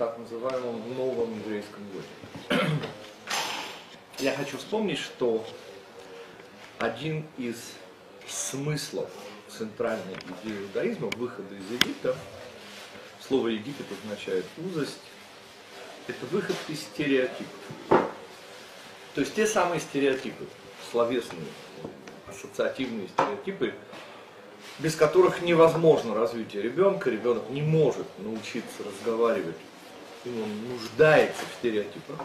так называемом новом еврейском годе. Я хочу вспомнить, что один из смыслов центральной идеи иудаизма, выхода из Египта, слово Египет означает узость, это выход из стереотипов. То есть те самые стереотипы, словесные, ассоциативные стереотипы, без которых невозможно развитие ребенка, ребенок не может научиться разговаривать, он нуждается в стереотипах.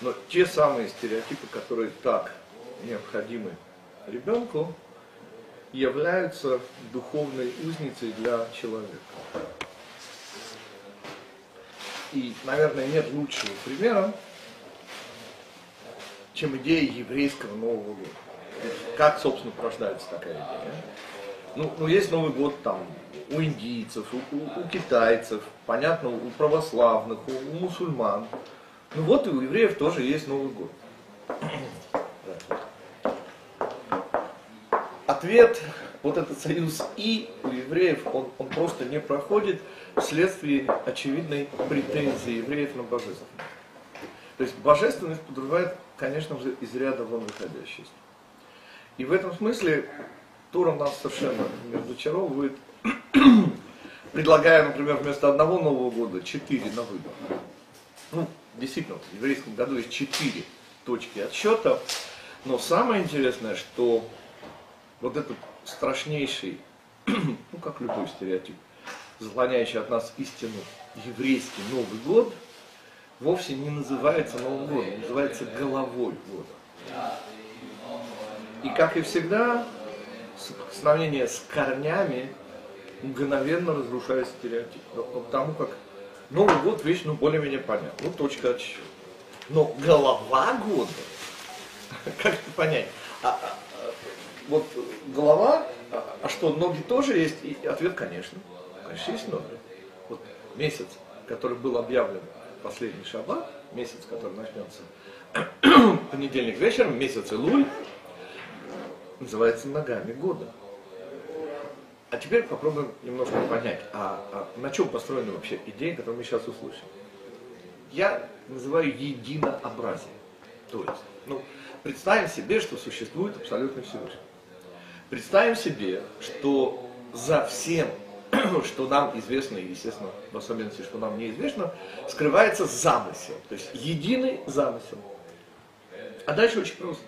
Но те самые стереотипы, которые так необходимы ребенку, являются духовной узницей для человека. И, наверное, нет лучшего примера, чем идея еврейского Нового года. Как, собственно, порождается такая идея? Ну, ну, есть Новый год там у индийцев, у, у, у китайцев, понятно, у православных, у, у мусульман. Ну вот и у евреев тоже есть Новый год. Ответ, вот этот союз и у евреев, он, он просто не проходит вследствие очевидной претензии евреев на божественность. То есть божественность подразумевает, конечно же, из ряда вон выходящееся. И в этом смысле Тура нас совершенно не разочаровывает, предлагая, например, вместо одного Нового года четыре на выбор. Ну, действительно, в еврейском году есть четыре точки отсчета, но самое интересное, что вот этот страшнейший, ну как любой стереотип, заслоняющий от нас истину еврейский Новый год, вовсе не называется Новым годом, называется головой года. И как и всегда, сравнение с корнями мгновенно разрушает стереотип. Потому как Новый год вещь, ну, более-менее понятна. Ну, точка отсчета. Но голова года, как это понять? А, а, а, вот голова, а, а что, ноги тоже есть? И ответ, конечно. Конечно, есть ноги. Вот месяц, который был объявлен последний шаббат, месяц, который начнется понедельник вечером, месяц Илуль, называется ногами года. А теперь попробуем немножко понять, а, а на чем построена вообще идея, которую мы сейчас услышим. Я называю единообразие. То есть, ну, представим себе, что существует абсолютно Всевышний. Представим себе, что за всем, что нам известно, и, естественно, в особенности, что нам неизвестно, скрывается замысел. То есть единый замысел. А дальше очень просто.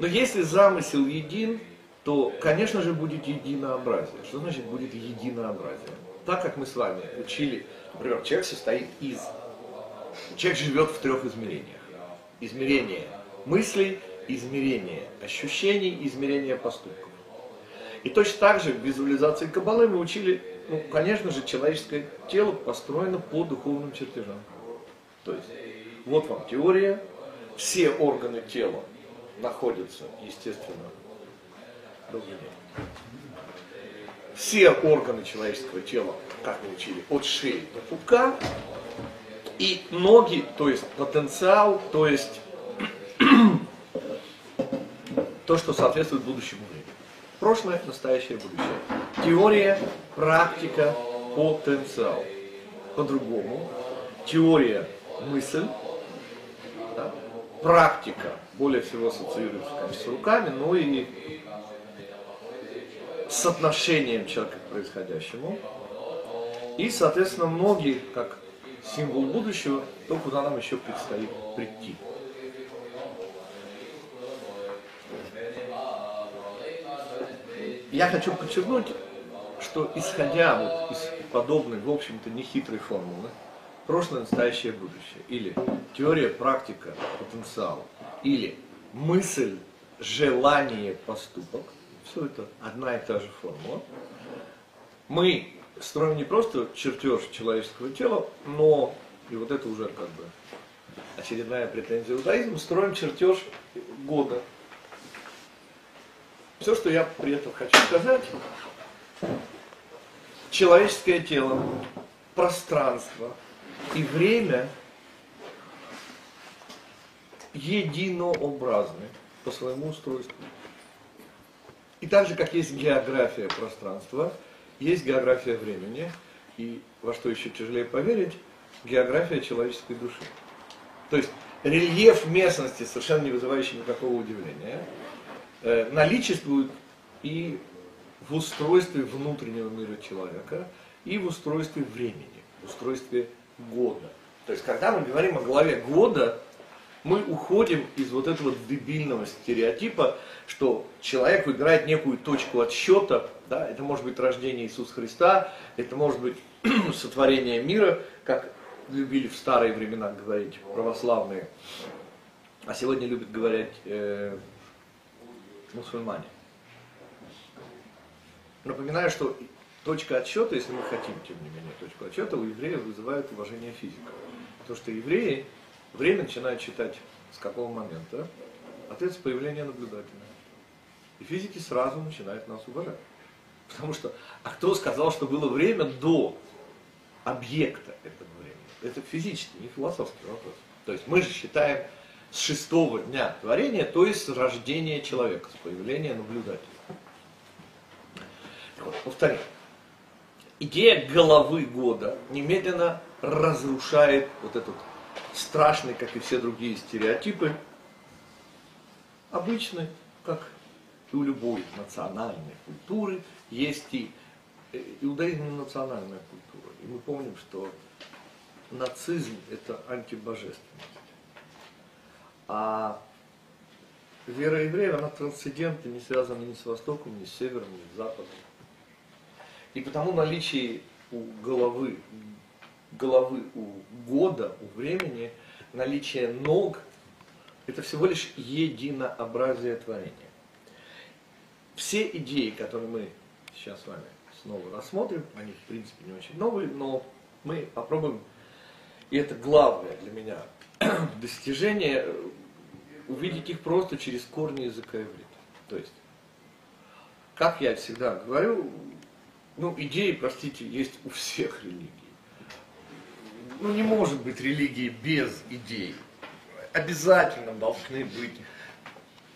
Но если замысел един, то, конечно же, будет единообразие. Что значит будет единообразие? Так как мы с вами учили, например, человек состоит из... Человек живет в трех измерениях. Измерение мыслей, измерение ощущений, измерение поступков. И точно так же в визуализации Кабалы мы учили, ну, конечно же, человеческое тело построено по духовным чертежам. То есть, вот вам теория, все органы тела находятся, естественно, Добрый день. Все органы человеческого тела, как мы учили, от шеи до пупка, и ноги, то есть потенциал, то есть то, что соответствует будущему времени. Прошлое, настоящее, будущее. Теория, практика, потенциал. По-другому. Теория, мысль, да? практика, более всего ассоциируется, конечно, с руками, но и с отношением человека к происходящему. И, соответственно, многие, как символ будущего, то, куда нам еще предстоит прийти. Я хочу подчеркнуть, что исходя вот из подобной, в общем-то, нехитрой формулы, прошлое, настоящее, будущее, или теория, практика, потенциал, или мысль, желание, поступок – все это одна и та же формула. Мы строим не просто чертеж человеческого тела, но, и вот это уже как бы очередная претензия иудаизма, строим чертеж года. Все, что я при этом хочу сказать, человеческое тело, пространство и время единообразны по своему устройству. И так же, как есть география пространства, есть география времени, и во что еще тяжелее поверить, география человеческой души. То есть рельеф местности, совершенно не вызывающий никакого удивления, э, наличествует и в устройстве внутреннего мира человека, и в устройстве времени, в устройстве года. То есть, когда мы говорим о главе года, мы уходим из вот этого дебильного стереотипа, что человек выбирает некую точку отсчета, да, это может быть рождение Иисуса Христа, это может быть сотворение мира, как любили в старые времена говорить православные, а сегодня любят говорить э, мусульмане. Напоминаю, что точка отсчета, если мы хотим, тем не менее, точку отсчета у евреев вызывает уважение физика. Потому что евреи время начинают считать с какого момента? Ответ с появления наблюдателя. И физики сразу начинают нас уважать. Потому что, а кто сказал, что было время до объекта этого времени? Это физический, не философский вопрос. То есть мы же считаем с шестого дня творения, то есть с рождения человека, с появления наблюдателя. Вот, повторим. Идея головы года немедленно разрушает вот этот страшный, как и все другие стереотипы, обычный, как и у любой национальной культуры, есть и э, иудаизм национальная культура. И мы помним, что нацизм – это антибожественность. А вера евреев, она трансцендентна, не связана ни с Востоком, ни с Севером, ни с Западом. И потому наличие у головы, головы у года, у времени, наличие ног, это всего лишь единообразие творения. Все идеи, которые мы сейчас с вами снова рассмотрим, они в принципе не очень новые, но мы попробуем, и это главное для меня достижение, увидеть их просто через корни языка иврита. То есть, как я всегда говорю, ну, идеи, простите, есть у всех религий. Ну, не может быть религии без идей. Обязательно должны быть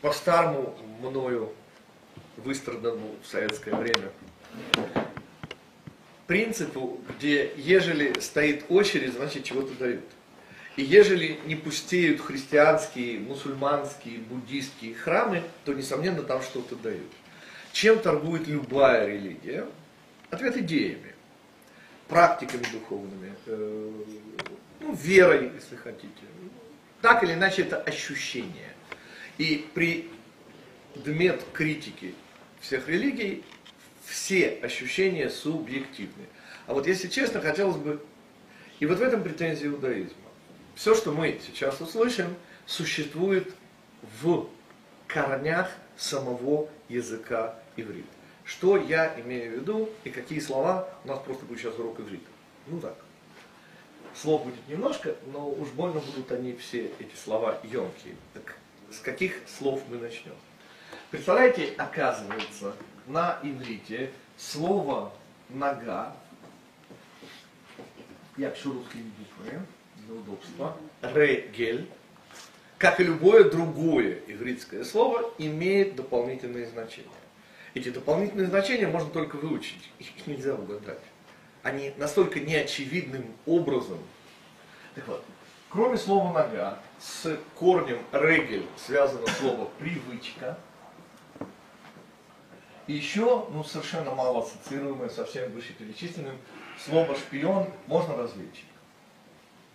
по старому мною выстраданному в советское время принципу, где ежели стоит очередь, значит чего-то дают. И ежели не пустеют христианские, мусульманские, буддийские храмы, то, несомненно, там что-то дают. Чем торгует любая религия? Ответ идеями, практиками духовными, э, ну, верой, если хотите. Так или иначе, это ощущение. И при дмет критики всех религий все ощущения субъективны. А вот если честно, хотелось бы, и вот в этом претензия иудаизма. Все, что мы сейчас услышим, существует в корнях самого языка иврита. Что я имею в виду и какие слова, у нас просто будет сейчас урок иврита. Ну так. Слов будет немножко, но уж больно будут они все, эти слова, емкие. Так с каких слов мы начнем? Представляете, оказывается, на иврите слово «нога», я пишу русскими буквами для удобства, «регель», как и любое другое ивритское слово, имеет дополнительные значения. Эти дополнительные значения можно только выучить, их нельзя угадать. Они настолько неочевидным образом. Так вот, кроме слова нога, с корнем регель связано слово привычка. И еще, ну, совершенно мало ассоциируемое со всем вышеперечисленным, слово шпион можно разведчик.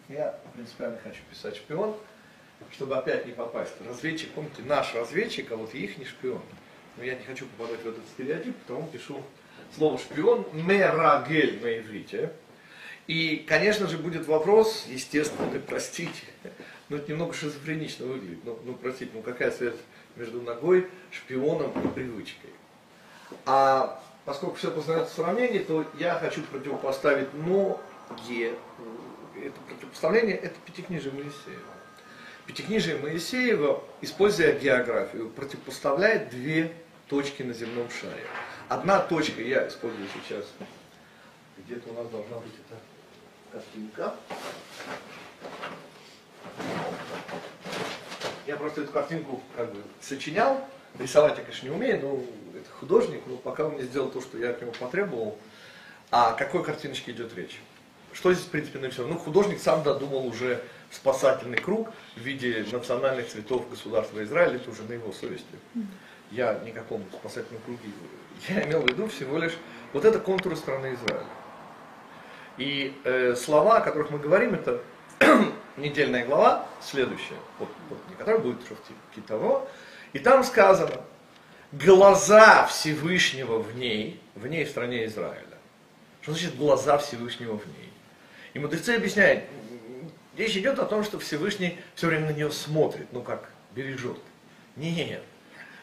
Я принципиально хочу писать шпион, чтобы опять не попасть. Разведчик, помните, наш разведчик, а вот их не шпион но я не хочу попадать в этот стереотип, потому пишу слово шпион мерагель на иврите. И, конечно же, будет вопрос, естественно, простите, но это немного шизофренично выглядит. Ну, ну, простите, ну какая связь между ногой, шпионом и привычкой? А поскольку все познается в сравнении, то я хочу противопоставить ноге. Это противопоставление, это пятикнижие Моисеева. Пятикнижие Моисеева, используя географию, противопоставляет две точки на земном шаре. Одна точка, я использую сейчас, где-то у нас должна быть эта картинка. Я просто эту картинку как бы сочинял, рисовать я, конечно, не умею, но это художник, но пока он мне сделал то, что я от него потребовал. А о какой картиночке идет речь? что здесь, в принципе, нарисовано? Ну, художник сам додумал уже спасательный круг в виде национальных цветов государства Израиль, это уже на его совести. Я никаком спасательном круге, я имел в виду всего лишь, вот это контуры страны Израиля. И э, слова, о которых мы говорим, это недельная глава, следующая, вот, вот не которая будет Китово, и там сказано, глаза Всевышнего в ней, в ней в стране Израиля. Что значит глаза Всевышнего в ней? И мудрецы объясняют, речь идет о том, что Всевышний все время на нее смотрит, ну как, бережет. Нет.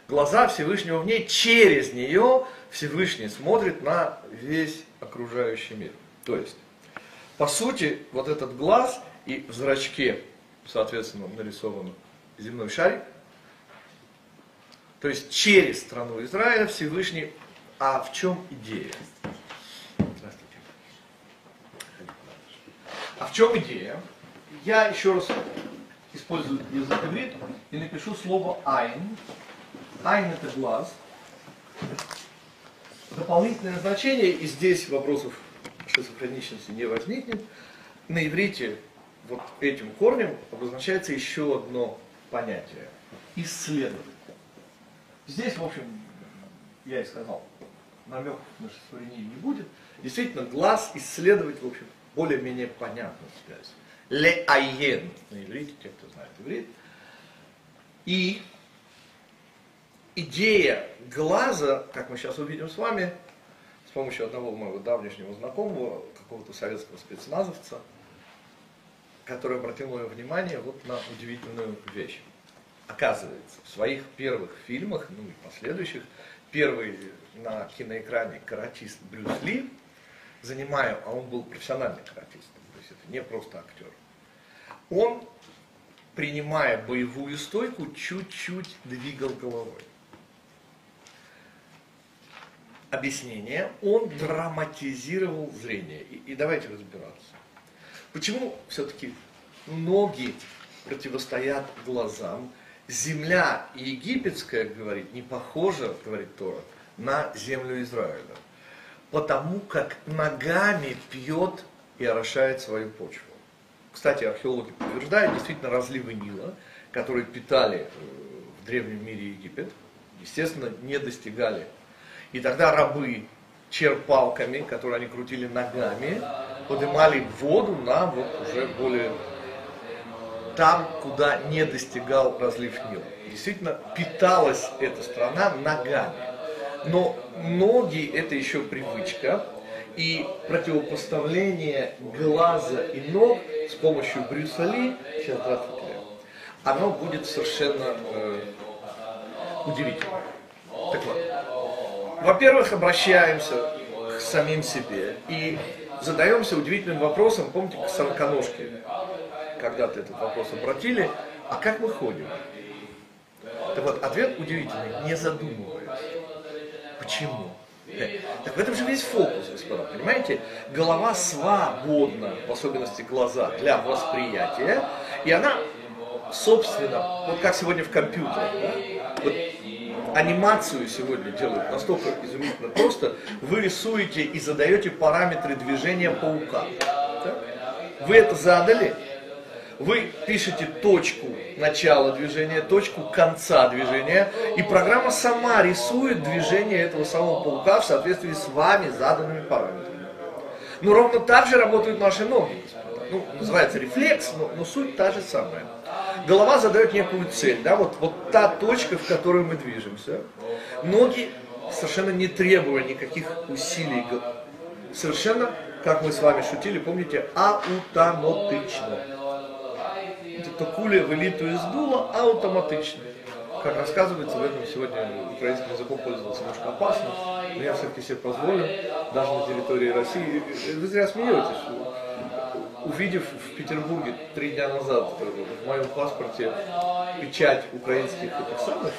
Глаза Всевышнего в ней, через нее Всевышний смотрит на весь окружающий мир. То есть, по сути, вот этот глаз и в зрачке, соответственно, нарисован земной шарик, то есть через страну Израиля Всевышний, а в чем идея? Здравствуйте. А в чем идея? Я еще раз использую язык иврит и напишу слово айн. Айн это глаз. Дополнительное значение, и здесь вопросов шизофреничности не возникнет. На иврите вот этим корнем обозначается еще одно понятие – исследовать. Здесь, в общем, я и сказал, намеков на шизофрению не будет. Действительно, глаз исследовать, в общем, более-менее понятную связь. Ле айен на иврите, те, кто знает иврит. И идея глаза, как мы сейчас увидим с вами, с помощью одного моего давнешнего знакомого, какого-то советского спецназовца, который обратил мое внимание вот на удивительную вещь. Оказывается, в своих первых фильмах, ну и последующих, первый на киноэкране каратист Брюс Ли, занимая, а он был профессиональный каратист, то есть это не просто актер, он, принимая боевую стойку, чуть-чуть двигал головой. Объяснение, он драматизировал зрение. И, и давайте разбираться. Почему все-таки ноги противостоят глазам? Земля египетская, говорит, не похожа, говорит Тора, на землю Израиля. Потому как ногами пьет и орошает свою почву. Кстати, археологи подтверждают, действительно, разливы Нила, которые питали э, в древнем мире Египет, естественно, не достигали. И тогда рабы черпалками, которые они крутили ногами, поднимали воду на вот уже более там, куда не достигал разлив Нила. Действительно, питалась эта страна ногами. Но ноги это еще привычка, и противопоставление глаза и ног с помощью Брюса Ли, сейчас здравствуйте, оно будет совершенно э, удивительным. Так вот, во-первых, обращаемся к самим себе и задаемся удивительным вопросом, помните, к сороконожке, когда-то этот вопрос обратили, а как мы ходим? Так вот, ответ удивительный, не задумываясь. Почему? Так в этом же весь фокус, господа, понимаете? Голова свободна, в особенности глаза, для восприятия, и она, собственно, вот как сегодня в компьютере, да? вот анимацию сегодня делают настолько изумительно просто, вы рисуете и задаете параметры движения паука. Так? Вы это задали, вы пишете точку начала движения, точку конца движения, и программа сама рисует движение этого самого паука в соответствии с вами заданными параметрами. Но ровно так же работают наши ноги. Ну, называется рефлекс, но, но суть та же самая. Голова задает некую цель, да, вот, вот та точка, в которую мы движемся. Ноги совершенно не требуя никаких усилий, совершенно, как мы с вами шутили, помните, аутоматично то куля вылитую из дула автоматично. Как рассказывается, в этом сегодня украинским языком пользоваться немножко опасно, но я все-таки себе позволю, даже на территории России. Вы зря смеетесь. Увидев в Петербурге три дня назад в моем паспорте печать украинских этих самых,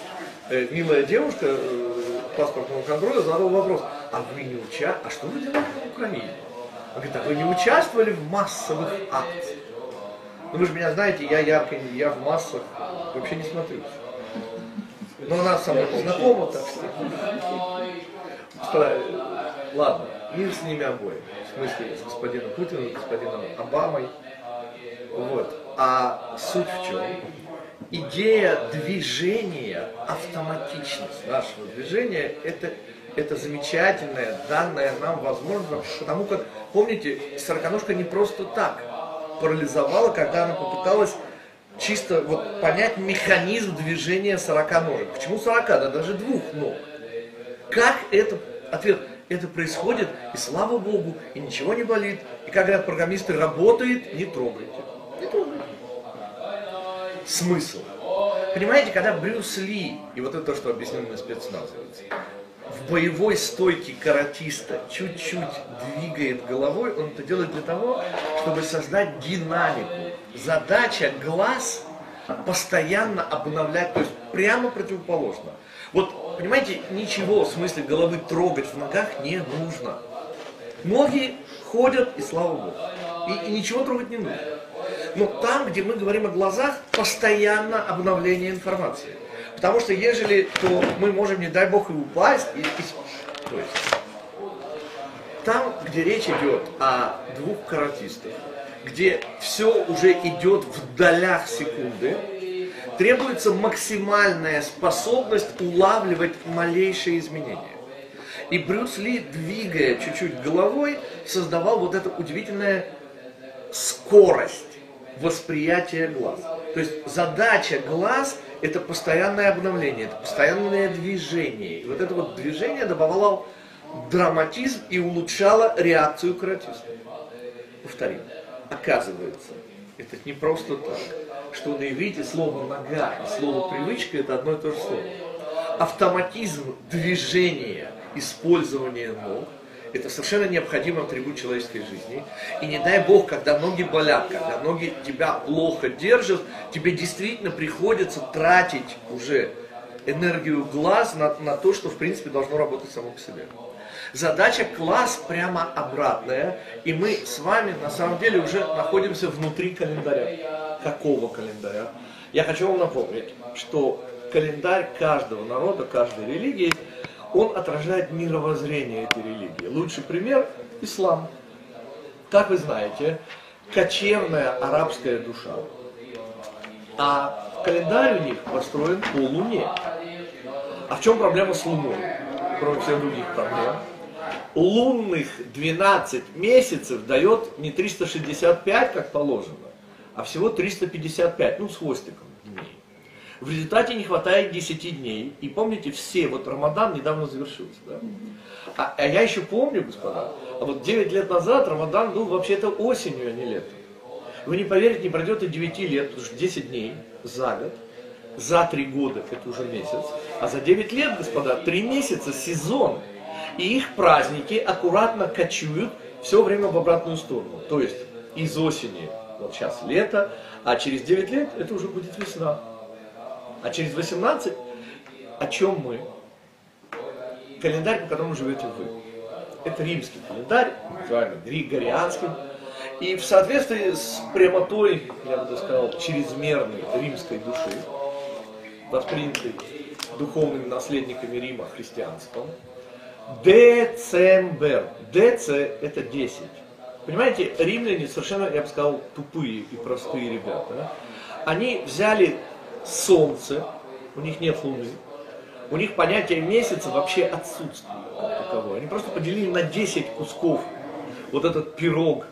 э, милая девушка э, паспортного контроля задала вопрос, а вы не уча... а что вы делаете в Украине? Она говорит, а вы не участвовали в массовых акциях? Ну вы же меня знаете, я ярко, я в массах вообще не смотрю. Но она со мной знакома, так что. Ладно, мир с ними обоими. смысле с господином Путиным, господином Обамой. Вот. А суть в чем? Идея движения, автоматичность нашего движения, это, это замечательная, данная нам возможность, потому как, помните, сороконожка не просто так парализовала, когда она попыталась чисто вот понять механизм движения сороконожек. Почему сорока, да даже двух ног? Как это, ответ, это происходит, и слава Богу, и ничего не болит. И как говорят программисты, работает, не трогайте. Не трогайте. Смысл. Понимаете, когда Брюс Ли, и вот это то, что объяснено на спецназовец, в боевой стойке каратиста чуть-чуть двигает головой, он это делает для того, чтобы создать динамику. Задача глаз постоянно обновлять, то есть прямо противоположно. Вот, понимаете, ничего в смысле головы трогать в ногах не нужно. Ноги ходят, и слава Богу. И, и ничего трогать не нужно. Но там, где мы говорим о глазах, постоянно обновление информации. Потому что ежели, то мы можем, не дай бог, и упасть. И, и, то есть, там, где речь идет о двух каратистах, где все уже идет в долях секунды, требуется максимальная способность улавливать малейшие изменения. И Брюс Ли, двигая чуть-чуть головой, создавал вот эту удивительную скорость восприятия глаз. То есть задача глаз – это постоянное обновление, это постоянное движение. И вот это вот движение добавляло драматизм и улучшало реакцию каратиста. Повторим. Оказывается, это не просто так, что на иврите слово «нога» и слово «привычка» – это одно и то же слово. Автоматизм движения, использования ног – это совершенно необходимый атрибут человеческой жизни. И не дай Бог, когда ноги болят, когда ноги тебя плохо держат, тебе действительно приходится тратить уже энергию глаз на, на то, что в принципе должно работать само по себе. Задача класс прямо обратная, и мы с вами на самом деле уже находимся внутри календаря. Какого календаря? Я хочу вам напомнить, что календарь каждого народа, каждой религии, он отражает мировоззрение этой религии. Лучший пример – ислам. Как вы знаете, кочевная арабская душа. А календарь у них построен по Луне. А в чем проблема с Луной? Кроме всех других проблем лунных 12 месяцев дает не 365, как положено, а всего 355, ну с хвостиком. В результате не хватает 10 дней. И помните, все, вот Рамадан недавно завершился. Да? А, а я еще помню, господа, а вот 9 лет назад Рамадан был вообще-то осенью, а не летом. Вы не поверите, не пройдет и 9 лет, потому что 10 дней за год, за 3 года это уже месяц, а за 9 лет, господа, 3 месяца сезон и их праздники аккуратно кочуют все время в обратную сторону. То есть из осени, вот сейчас лето, а через 9 лет это уже будет весна. А через 18, о чем мы? Календарь, по которому живете вы. Это римский календарь, называемый Григорианским. И в соответствии с прямотой, я бы сказал, чрезмерной римской души, воспринятой духовными наследниками Рима христианством, Децембер. Дец это 10. Понимаете, римляне совершенно, я бы сказал, тупые и простые ребята. Они взяли солнце, у них нет луны, у них понятие месяца вообще отсутствует как. Они просто поделили на 10 кусков вот этот пирог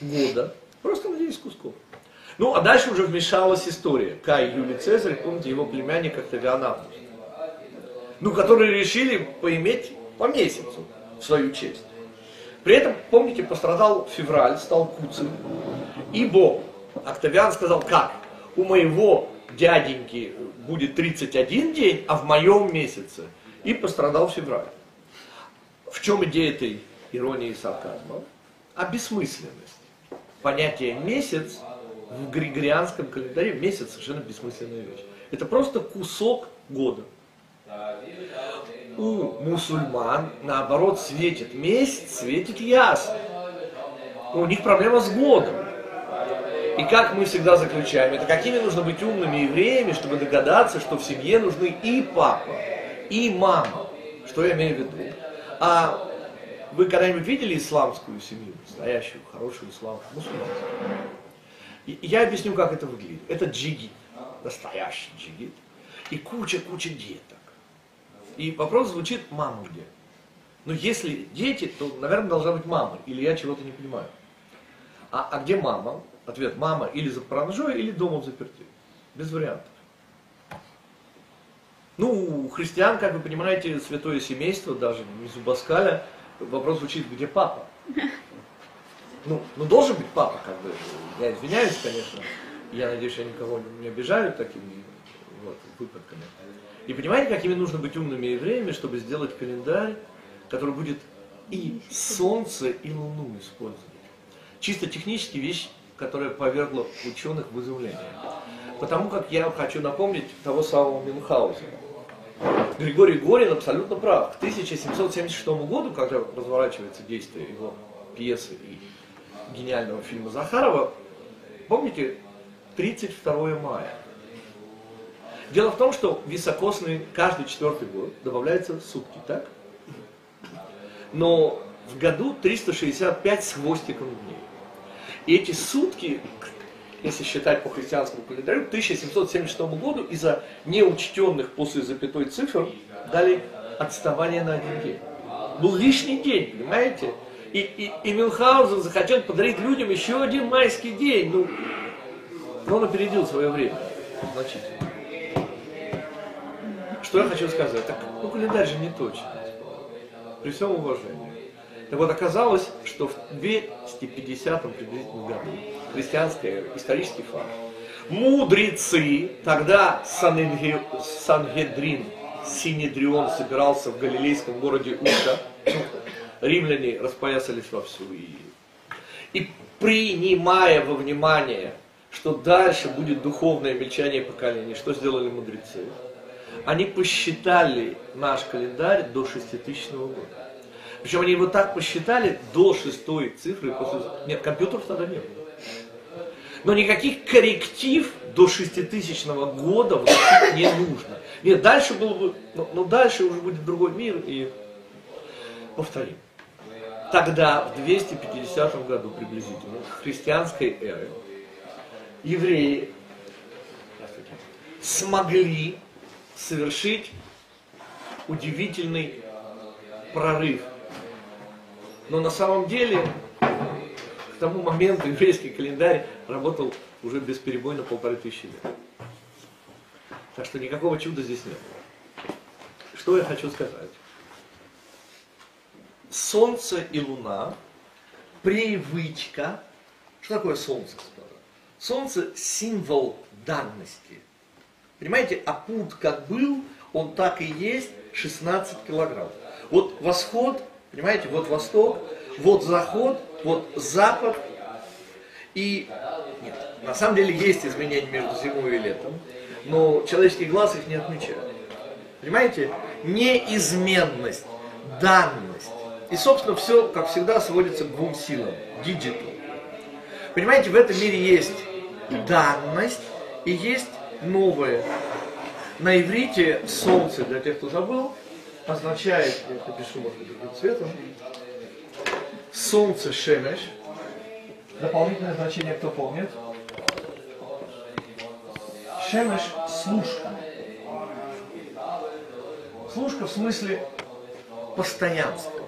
года, просто на 10 кусков. Ну, а дальше уже вмешалась история. Кай Юлий Цезарь, помните, его племянник Октавиан Август. Ну, которые решили поиметь по месяцу в свою честь. При этом, помните, пострадал февраль, стал куцем, ибо Октавиан сказал, как, у моего дяденьки будет 31 день, а в моем месяце. И пострадал февраль. В чем идея этой иронии и сарказма? А бессмысленность. Понятие месяц в григорианском календаре месяц совершенно бессмысленная вещь. Это просто кусок года у мусульман, наоборот, светит месяц, светит ясно. У них проблема с годом. И как мы всегда заключаем, это какими нужно быть умными евреями, чтобы догадаться, что в семье нужны и папа, и мама. Что я имею в виду? А вы когда-нибудь видели исламскую семью, настоящую, хорошую исламскую, мусульманскую? Я объясню, как это выглядит. Это джигит, настоящий джигит. И куча-куча деток. И вопрос звучит, мама где? Но если дети, то, наверное, должна быть мама, или я чего-то не понимаю. А, а где мама? Ответ, мама или за паранжой, или дома в заперти. Без вариантов. Ну, у христиан, как вы понимаете, святое семейство, даже не Зубаскаля, вопрос звучит, где папа? Ну, ну должен быть папа, как бы. Я извиняюсь, конечно. Я надеюсь, я никого не обижаю такими вот, выпадками. И понимаете, какими нужно быть умными евреями, чтобы сделать календарь, который будет и солнце, и луну использовать. Чисто технически вещь, которая повергла ученых в изумление. Потому как я хочу напомнить того самого Мюнхгаузена. Григорий Горин абсолютно прав. К 1776 году, когда разворачивается действие его пьесы и гениального фильма Захарова, помните, 32 мая. Дело в том, что високосный каждый четвертый год добавляются сутки, так? Но в году 365 с хвостиком дней. И эти сутки, если считать по христианскому календарю, к 1776 году из-за неучтенных после запятой цифр дали отставание на один день. Был лишний день, понимаете? И, и, и Мюнхгаузен захотел подарить людям еще один майский день. Ну, но он опередил свое время значительно. Что я хочу сказать? Так, ну, календарь же не точный. При всем уважении. Так вот, оказалось, что в 250 приблизительно году, христианская исторический факт, мудрецы, тогда Сангедрин, Синедрион собирался в галилейском городе Уша, римляне распоясались вовсю и, и принимая во внимание, что дальше будет духовное мельчание поколений, что сделали мудрецы? Они посчитали наш календарь до 6000 года. Причем они его так посчитали до шестой цифры. После... Нет, компьютеров тогда не было. Но никаких корректив до 6000 года не нужно. Нет, дальше было бы, но, но дальше уже будет другой мир и повторим. Тогда, в 250 году приблизительно, христианской эры, евреи смогли совершить удивительный прорыв. Но на самом деле, к тому моменту еврейский календарь работал уже бесперебойно полторы тысячи лет. Так что никакого чуда здесь нет. Что я хочу сказать? Солнце и Луна, привычка. Что такое Солнце, господа? Солнце – символ данности. Понимаете, а путь как был, он так и есть 16 килограмм. Вот восход, понимаете, вот восток, вот заход, вот запад. И нет, на самом деле есть изменения между зимой и летом, но человеческий глаз их не отмечает. Понимаете? Неизменность, данность. И, собственно, все, как всегда, сводится к двум силам. Digital. Понимаете, в этом мире есть данность и есть новое. На иврите солнце, для тех, кто забыл, означает, я это пишу, быть, другим цветом, солнце шемеш. Дополнительное значение кто помнит? Шемеш – служка. Служка в смысле постоянства.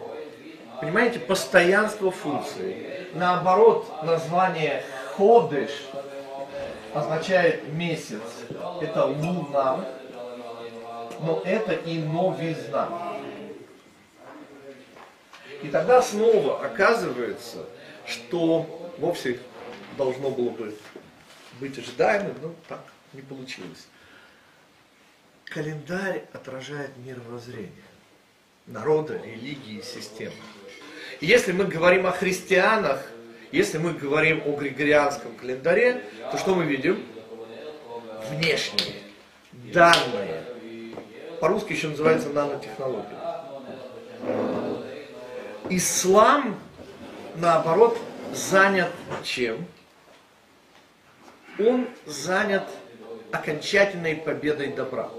Понимаете, постоянство функции. Наоборот, название ходыш означает месяц. Это луна, но это и новизна. И тогда снова оказывается, что вовсе должно было бы быть ожидаемым, но так не получилось. Календарь отражает мировоззрение народа, религии, системы. И если мы говорим о христианах, если мы говорим о григорианском календаре, то что мы видим? Внешние, данные. По-русски еще называется нанотехнология. Ислам, наоборот, занят чем? Он занят окончательной победой добра.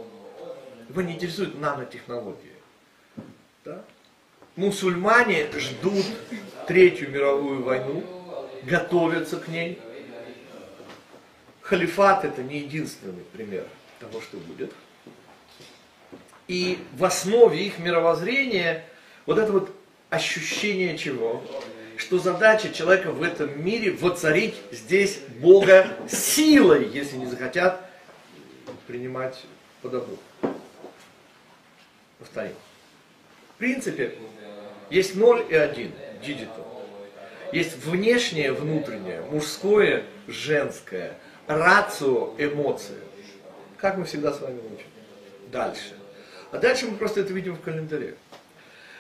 Его не интересует нанотехнология. Да? мусульмане ждут Третью мировую войну, готовятся к ней. Халифат это не единственный пример того, что будет. И в основе их мировоззрения вот это вот ощущение чего? Что задача человека в этом мире воцарить здесь Бога силой, если не захотят принимать по добру. Повторим. В принципе, есть 0 и 1, digital. Есть внешнее, внутреннее, мужское, женское, рацио, эмоции. Как мы всегда с вами учим. Дальше. А дальше мы просто это видим в календаре.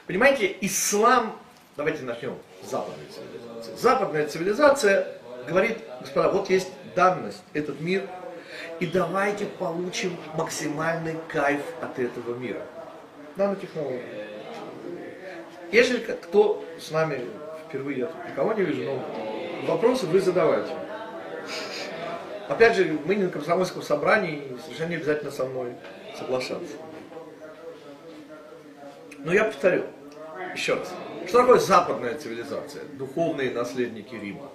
Понимаете, ислам, давайте начнем с западной цивилизации. Западная цивилизация говорит, господа, вот есть данность, этот мир, и давайте получим максимальный кайф от этого мира. Нанотехнологии. Если кто с нами впервые, я никого не вижу, но вопросы вы задавайте. Опять же, мы не на комсомольском собрании, совершенно не обязательно со мной соглашаться. Но я повторю, еще раз. Что такое западная цивилизация? Духовные наследники Рима.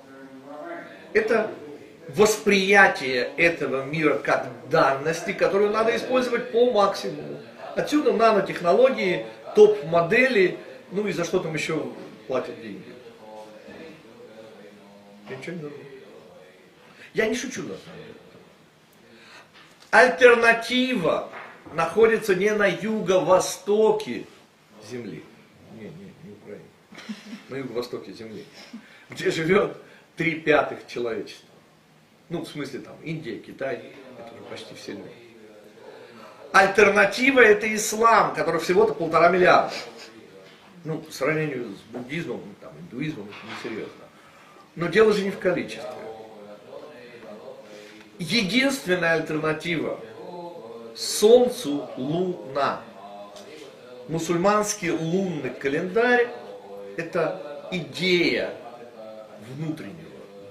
Это восприятие этого мира как данности, которую надо использовать по максимуму. Отсюда нанотехнологии, топ-модели, ну и за что там еще платят деньги. Я ничего не думаю. Я не шучу на самом деле. Альтернатива находится не на юго-востоке Земли. Не, не, не Украина. На юго-востоке Земли. Где живет три пятых человечества. Ну, в смысле там Индия, Китай, это уже почти все люди. Альтернатива это ислам, который всего-то полтора миллиарда. Ну, по сравнению с буддизмом, там, индуизмом, это несерьезно. Но дело же не в количестве. Единственная альтернатива Солнцу Луна. Мусульманский лунный календарь – это идея внутреннего,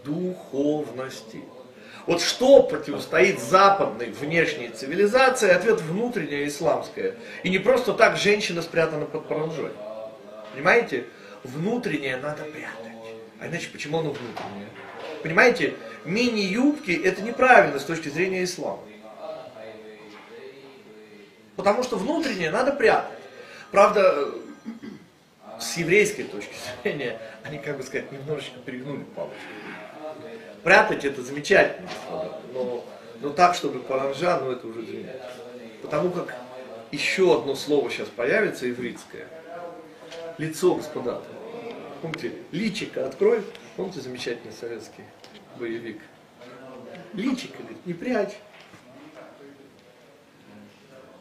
духовности. Вот что противостоит западной внешней цивилизации? Ответ внутренняя исламская. И не просто так женщина спрятана под паранжой. Понимаете? Внутреннее надо прятать. А иначе почему оно внутреннее? Понимаете? Мини-юбки это неправильно с точки зрения ислама. Потому что внутреннее надо прятать. Правда, с еврейской точки зрения, они, как бы сказать, немножечко перегнули палочку. Прятать это замечательно, но, но так, чтобы паранжа, ну это уже извиняюсь. Потому как еще одно слово сейчас появится, ивритское. Лицо, господа. Помните, личико открой. Помните замечательный советский боевик? Личико, говорит, не прячь.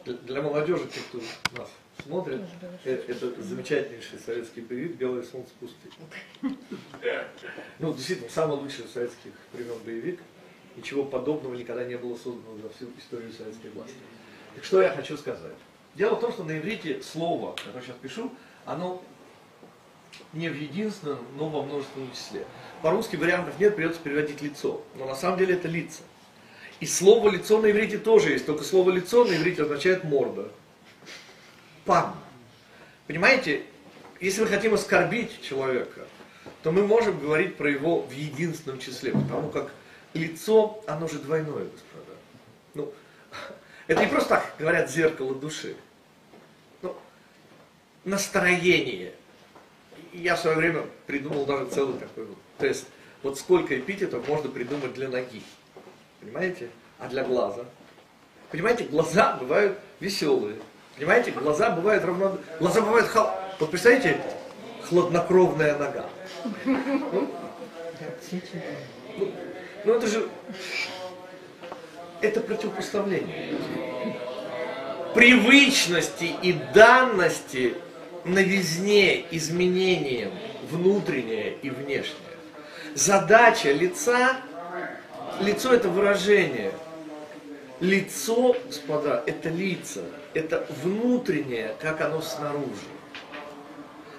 Для молодежи, те, кто нас смотрит, это, это замечательнейший советский боевик «Белое солнце пустыни». Ну, действительно, самый лучший советских времен боевик. Ничего подобного никогда не было создано за всю историю советской власти. Так что я хочу сказать? Дело в том, что на иврите слово, которое сейчас пишу, оно не в единственном, но во множественном числе. По-русски вариантов нет, придется переводить лицо. Но на самом деле это лица. И слово лицо на иврите тоже есть, только слово лицо на иврите означает морда. Пан. Понимаете, если мы хотим оскорбить человека, то мы можем говорить про его в единственном числе, потому как лицо, оно же двойное, господа. Ну, это не просто так говорят зеркало души. Ну, настроение. Я в свое время придумал даже целый такой вот тест. Вот сколько эпитетов можно придумать для ноги. Понимаете? А для глаза? Понимаете, глаза бывают веселые. Понимаете, глаза бывают равно... Глаза бывают... Хол... Вот представляете, хладнокровная нога. Ну это же... Это противопоставление. Привычности и данности новизне, изменениям, внутреннее и внешнее. Задача лица лицо это выражение. Лицо, господа, это лица. Это внутреннее, как оно снаружи.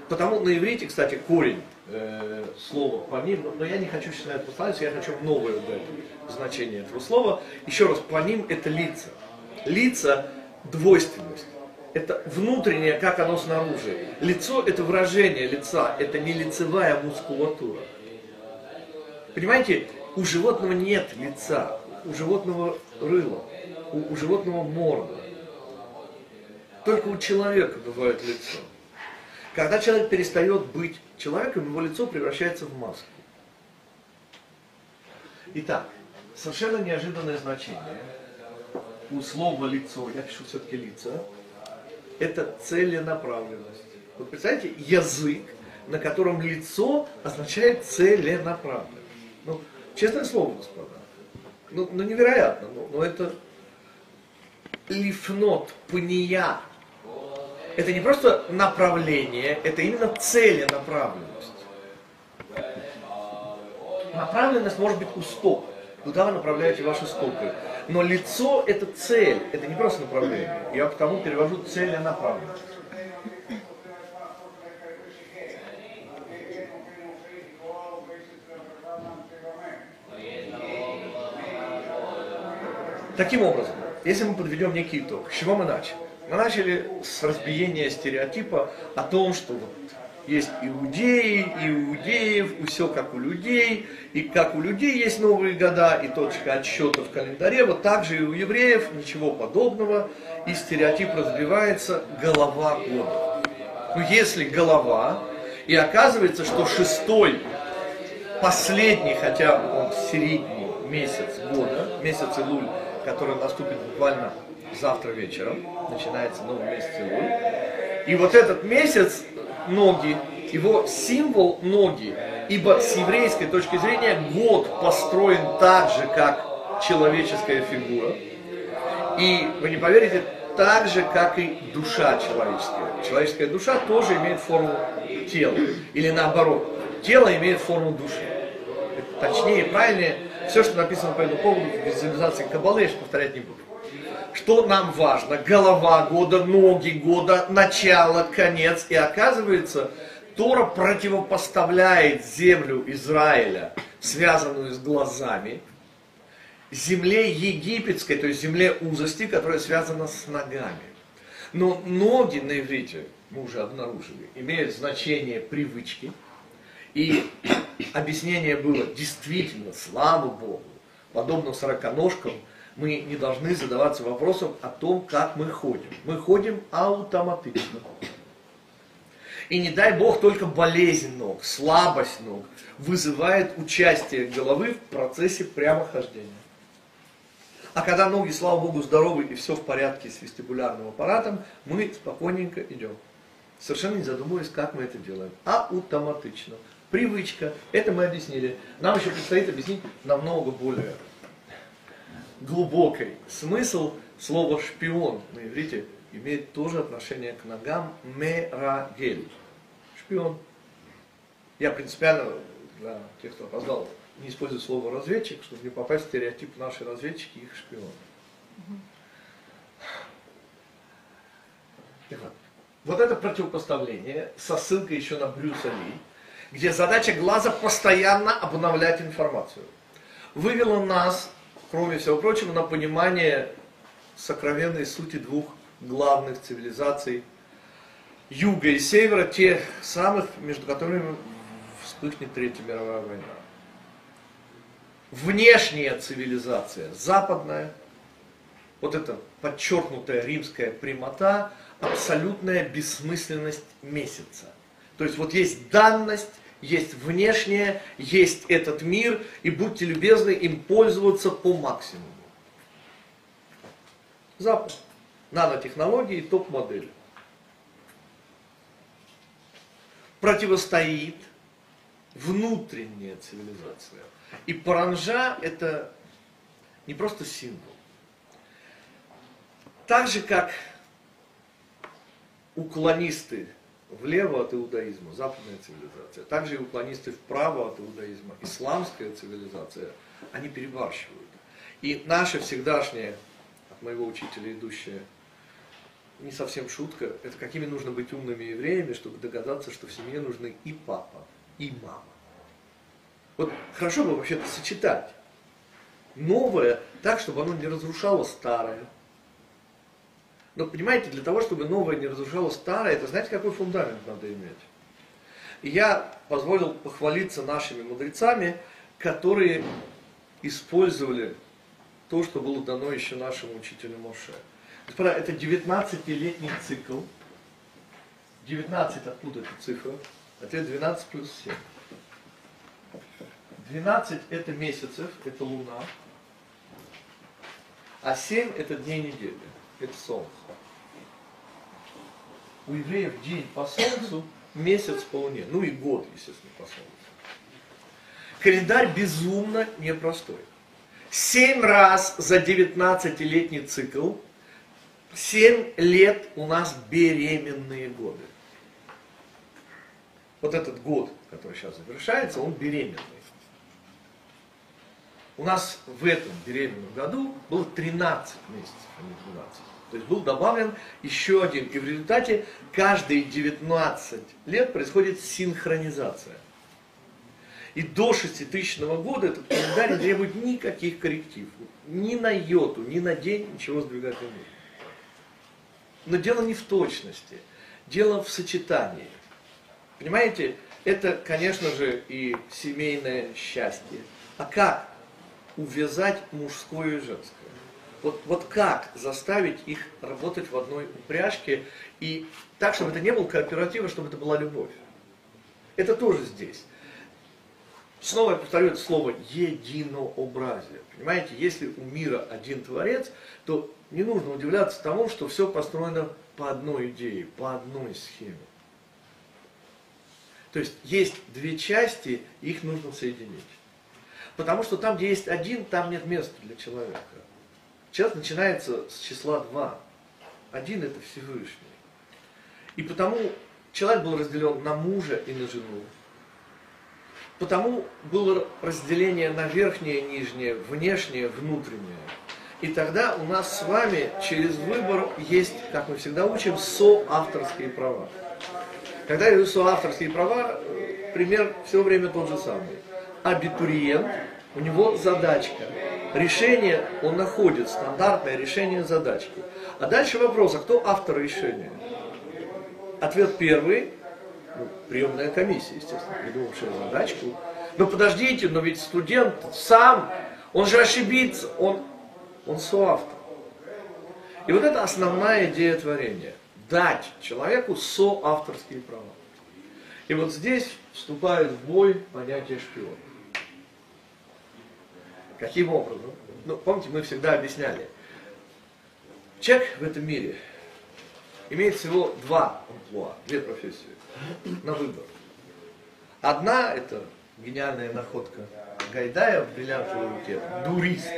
Потому на иврите, кстати, корень э, слова паним, но, но я не хочу сейчас на это послать, я хочу новое значение этого слова. Еще раз, паним это лица. Лица двойственность. это внутреннее, как оно снаружи. Лицо это выражение лица, это не лицевая мускулатура. Понимаете, у животного нет лица, у животного рыла, у, у животного морда. Только у человека бывает лицо. Когда человек перестает быть человеком, его лицо превращается в маску. Итак, совершенно неожиданное значение у слова лицо, я пишу все-таки лица, это целенаправленность. Вот представляете, язык, на котором лицо означает целенаправленность. Ну, честное слово, господа. Ну, ну невероятно, но, но это лифнот, пния. Это не просто направление, это именно целенаправленность. Направленность может быть у стоп. Куда вы направляете ваши стопы? Но лицо это цель, это не просто направление. Я потому перевожу целенаправленность. Таким образом, если мы подведем некий итог, с чего мы начали? Мы начали с разбиения стереотипа о том, что вот есть иудеи, иудеев, и все как у людей, и как у людей есть Новые года, и точка отсчета в календаре, вот так же и у евреев ничего подобного, и стереотип разбивается голова года. Ну если голова, и оказывается, что шестой, последний, хотя он средний месяц года, месяц Илуль, который наступит буквально завтра вечером, начинается новый месяц Илуль. И вот этот месяц, ноги, его символ ноги, ибо с еврейской точки зрения год построен так же, как человеческая фигура. И вы не поверите, так же, как и душа человеческая. Человеческая душа тоже имеет форму тела. Или наоборот, тело имеет форму души. точнее, правильнее, все, что написано по этому поводу в визуализации Кабалы, я же повторять не буду. Что нам важно? Голова года, ноги года, начало, конец. И оказывается, Тора противопоставляет землю Израиля, связанную с глазами, земле египетской, то есть земле узости, которая связана с ногами. Но ноги на иврите, мы уже обнаружили, имеют значение привычки – и объяснение было, действительно, слава Богу, подобно сороконожкам, мы не должны задаваться вопросом о том, как мы ходим. Мы ходим автоматично. И не дай Бог, только болезнь ног, слабость ног вызывает участие головы в процессе прямохождения. А когда ноги, слава Богу, здоровы и все в порядке с вестибулярным аппаратом, мы спокойненько идем. Совершенно не задумываясь, как мы это делаем. А автоматично привычка, это мы объяснили. Нам еще предстоит объяснить намного более глубокий смысл слова шпион на иврите имеет тоже отношение к ногам мерагель. Шпион. Я принципиально для тех, кто опоздал, не использую слово разведчик, чтобы не попасть в стереотип наши разведчики и их шпионы. Вот это противопоставление со ссылкой еще на Брюса Ли, где задача глаза постоянно обновлять информацию. Вывела нас, кроме всего прочего, на понимание сокровенной сути двух главных цивилизаций юга и севера, тех самых, между которыми вспыхнет Третья мировая война. Внешняя цивилизация, западная, вот эта подчеркнутая римская прямота, абсолютная бессмысленность месяца. То есть вот есть данность, есть внешнее, есть этот мир, и будьте любезны им пользоваться по максимуму. Запад. Нанотехнологии, топ-модели. Противостоит внутренняя цивилизация. И паранжа это не просто символ. Так же, как уклонисты влево от иудаизма, западная цивилизация. Также и уклонисты вправо от иудаизма, исламская цивилизация, они перебарщивают. И наша всегдашняя, от моего учителя идущая, не совсем шутка, это какими нужно быть умными евреями, чтобы догадаться, что в семье нужны и папа, и мама. Вот хорошо бы вообще-то сочетать новое так, чтобы оно не разрушало старое. Но понимаете, для того, чтобы новое не разрушало старое, это знаете, какой фундамент надо иметь? Я позволил похвалиться нашими мудрецами, которые использовали то, что было дано еще нашему учителю Моше. Господа, это 19-летний цикл. 19 откуда эта цифра? Ответ 12 плюс 7. 12 это месяцев, это луна. А 7 это дней недели, это солнце. У евреев день по солнцу, месяц по луне. Ну и год, естественно, по солнцу. Календарь безумно непростой. Семь раз за 19-летний цикл, семь лет у нас беременные годы. Вот этот год, который сейчас завершается, он беременный. У нас в этом беременном году было 13 месяцев, а не 12. То есть был добавлен еще один. И в результате каждые 19 лет происходит синхронизация. И до 6000 года этот календарь не требует никаких корректив. Ни на йоту, ни на день ничего сдвигать не нужно. Но дело не в точности, дело в сочетании. Понимаете, это, конечно же, и семейное счастье. А как увязать мужское и женское? Вот, вот как заставить их работать в одной упряжке и так, чтобы это не был кооператив, а чтобы это была любовь. Это тоже здесь. Снова я повторю это слово единообразие. Понимаете, если у мира один Творец, то не нужно удивляться тому, что все построено по одной идее, по одной схеме. То есть есть две части, их нужно соединить. Потому что там, где есть один, там нет места для человека. Человек начинается с числа два. Один это Всевышний. И потому человек был разделен на мужа и на жену. Потому было разделение на верхнее, нижнее, внешнее, внутреннее. И тогда у нас с вами через выбор есть, как мы всегда учим, соавторские права. Когда я говорю соавторские права, пример все время тот же самый. Абитуриент, у него задачка. Решение он находит, стандартное решение задачки. А дальше вопрос, а кто автор решения? Ответ первый, ну, приемная комиссия, естественно, придумавшая задачку. Но подождите, но ведь студент сам, он же ошибится, он, он соавтор. И вот это основная идея творения. Дать человеку соавторские права. И вот здесь вступает в бой понятие шпиона. Каким образом? Ну, помните, мы всегда объясняли. Человек в этом мире имеет всего два амплуа, две профессии на выбор. Одна – это гениальная находка Гайдая в бриллиантовой руке. Дурист.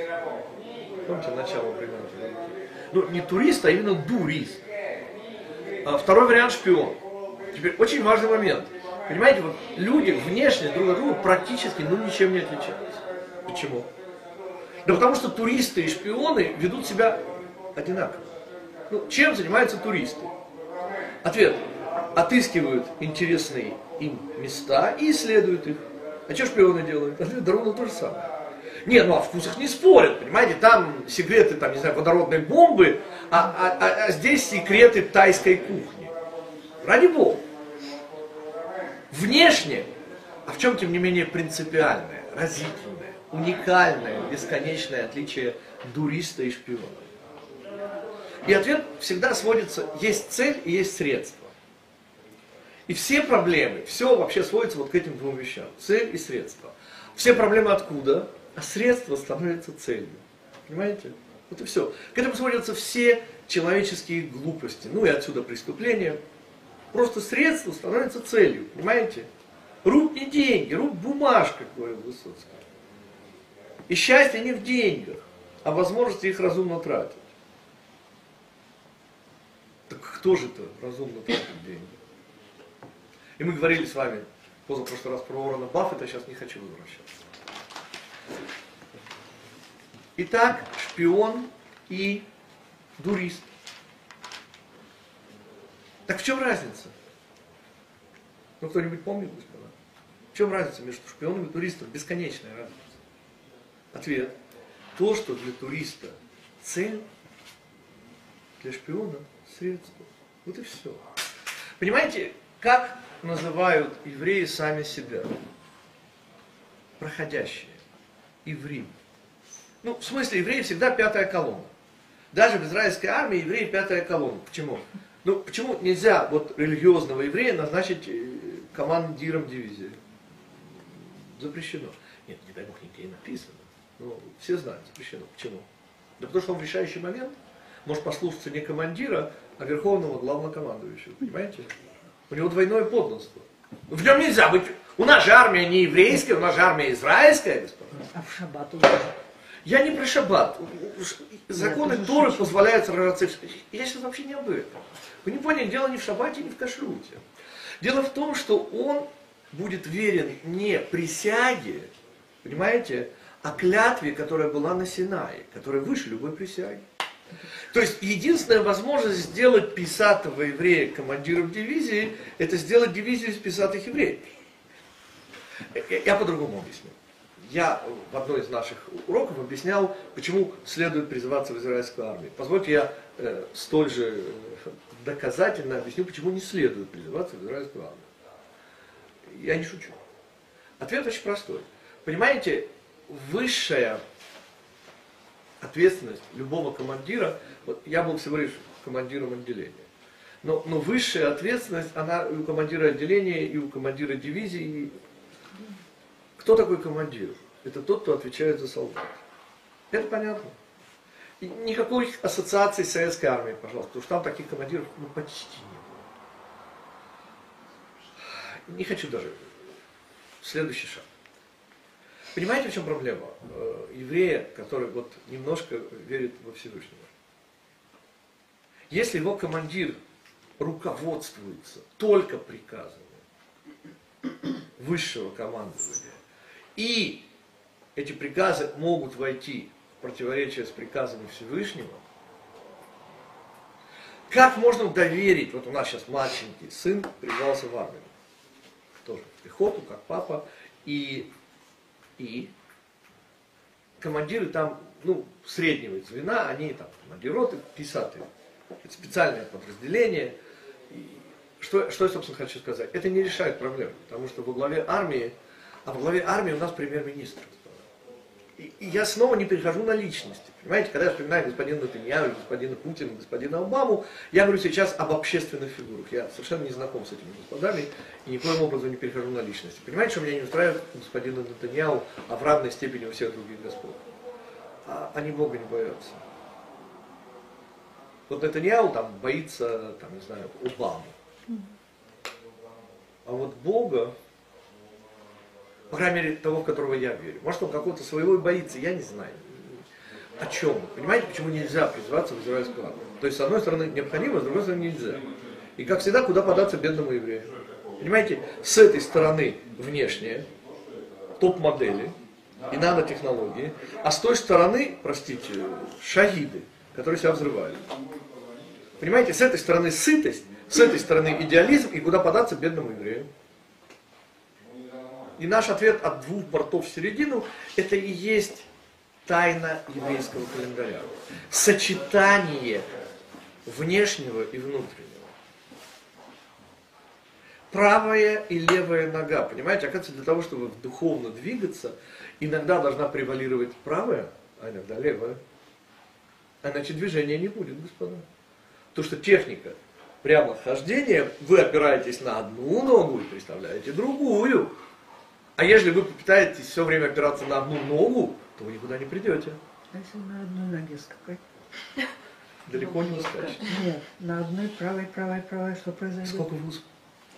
Помните начало бриллиантовой руки? Ну, не турист, а именно дурист. А второй вариант – шпион. Теперь очень важный момент. Понимаете, вот люди внешне друг от друга практически ну, ничем не отличаются. Почему? Да потому что туристы и шпионы ведут себя одинаково. Ну, чем занимаются туристы? Ответ. Отыскивают интересные им места и исследуют их. А что шпионы делают? Ответ, ровно то же самое. Не, ну о вкусах не спорят, понимаете, там секреты, там, не знаю, водородной бомбы, а, а, а, а здесь секреты тайской кухни. Ради бога. Внешне, а в чем, тем не менее, принципиальное, разительное, уникальное, бесконечное отличие дуриста и шпиона? И ответ всегда сводится, есть цель и есть средство. И все проблемы, все вообще сводится вот к этим двум вещам. Цель и средство. Все проблемы откуда? А средство становится целью. Понимаете? Вот и все. К этому сводятся все человеческие глупости. Ну и отсюда преступления. Просто средство становится целью. Понимаете? Руб не деньги, руб бумажка, говорил Высоцкий. И счастье не в деньгах, а в возможности их разумно тратить. Так кто же это разумно тратит деньги? И мы говорили с вами позапрошлый раз про Уоррена Баффета, сейчас не хочу возвращаться. Итак, шпион и дурист. Так в чем разница? Ну, кто-нибудь помнит, господа? В чем разница между шпионом и туристом? Бесконечная разница. Ответ. То, что для туриста цель, для шпиона средство. Вот и все. Понимаете, как называют евреи сами себя? Проходящие. Евреи. Ну, в смысле, евреи всегда пятая колонна. Даже в израильской армии евреи пятая колонна. Почему? Ну, почему нельзя вот религиозного еврея назначить э, командиром дивизии? Запрещено. Нет, не дай бог, нигде не написано. Но все знают, запрещено. Почему? Да потому что он в решающий момент может послушаться не командира, а верховного главнокомандующего. Понимаете? У него двойное подданство. В нем нельзя быть. У нас же армия не еврейская, у нас же армия израильская, господа. А в шаббат уже. Я не про шаббат. Законы Нет, Торы позволяют сражаться. Я сейчас вообще не об этом. Вы не поняли, дело не в шаббате, не в кашруте. Дело в том, что он будет верен не присяге, понимаете, а клятве, которая была на Синае, которая выше любой присяги. То есть единственная возможность сделать писатого еврея командиром дивизии, это сделать дивизию из писатых евреев. Я, я по-другому объясню. Я в одной из наших уроков объяснял, почему следует призываться в израильскую армию. Позвольте я э, столь же э, доказательно объясню, почему не следует призываться в израильскую армию. Я не шучу. Ответ очень простой. Понимаете, высшая ответственность любого командира, вот я был всего лишь командиром отделения, но, но высшая ответственность, она и у командира отделения, и у командира дивизии. и- Кто такой командир? Это тот, кто отвечает за солдат. Это понятно. И никакой ассоциации с советской армией, пожалуйста, потому что там таких командиров ну, почти не было. Не хочу даже. Следующий шаг. Понимаете, в чем проблема? Э, Еврея, который вот немножко верит во Всевышнего. Если его командир руководствуется только приказами высшего командования, и эти приказы могут войти в противоречие с приказами Всевышнего, как можно доверить, вот у нас сейчас младшенький сын призвался в армию, тоже в пехоту, как папа, и, и командиры там, ну, среднего звена, они там, командир роты, писатые, это специальное подразделение. И что, что я, собственно, хочу сказать? Это не решает проблем, потому что во главе армии, а во главе армии у нас премьер-министр. И, я снова не перехожу на личности. Понимаете, когда я вспоминаю господина Натаньяу, господина Путина, господина Обаму, я говорю сейчас об общественных фигурах. Я совершенно не знаком с этими господами и никоим образом не перехожу на личности. Понимаете, что меня не устраивает господина Натаньяу, а в равной степени у всех других господ? А, они Бога не боятся. Вот Натаньяу там боится, там, не знаю, Обаму. А вот Бога, по крайней мере, того, в которого я верю. Может, он какого-то своего и боится, я не знаю. О чем? Понимаете, почему нельзя призываться в израильскую армию? То есть, с одной стороны, необходимо, с другой стороны, нельзя. И, как всегда, куда податься бедному еврею? Понимаете, с этой стороны внешнее, топ-модели и нанотехнологии, а с той стороны, простите, шахиды, которые себя взрывали. Понимаете, с этой стороны сытость, с этой стороны идеализм, и куда податься бедному еврею. И наш ответ от двух бортов в середину, это и есть тайна еврейского календаря. Сочетание внешнего и внутреннего. Правая и левая нога, понимаете, оказывается, для того, чтобы духовно двигаться, иногда должна превалировать правая, а иногда левая. Иначе движения не будет, господа. Потому что техника прямо хождения, вы опираетесь на одну ногу и представляете другую. А если вы попытаетесь все время опираться на одну ногу, то вы никуда не придете. А если на одной ноге скакать? Далеко не ускачете. Нет, на одной правой, правой, правой, что произойдет? Сколько вы,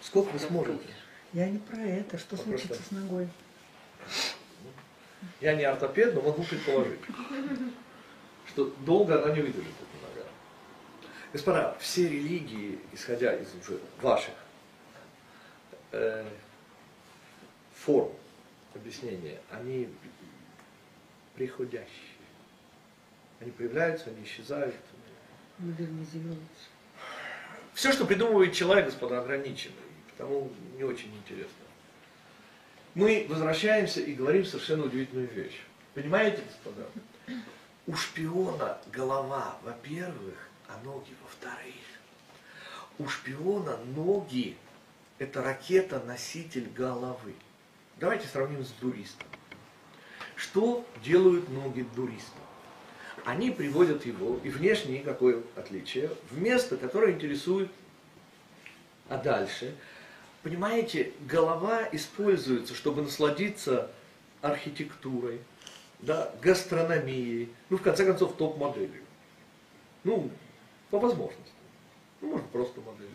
сколько вы сможете? Я не про это. Что Вопрос случится с ногой? Я не ортопед, но могу предположить, что долго она не выдержит, эта нога. Господа, все религии, исходя из уже ваших э, форм объяснения, они приходящие. Они появляются, они исчезают. Модернизируется. Все, что придумывает человек, господа, ограничено, и потому не очень интересно. Мы возвращаемся и говорим совершенно удивительную вещь. Понимаете, господа? У шпиона голова, во-первых, а ноги во-вторых. У шпиона ноги – это ракета-носитель головы. Давайте сравним с дуристом. Что делают ноги дуриста? Они приводят его, и внешне никакое отличие, в место, которое интересует, а дальше, понимаете, голова используется, чтобы насладиться архитектурой, да, гастрономией, ну, в конце концов, топ-моделью. Ну, по возможности. Ну, можно просто моделью.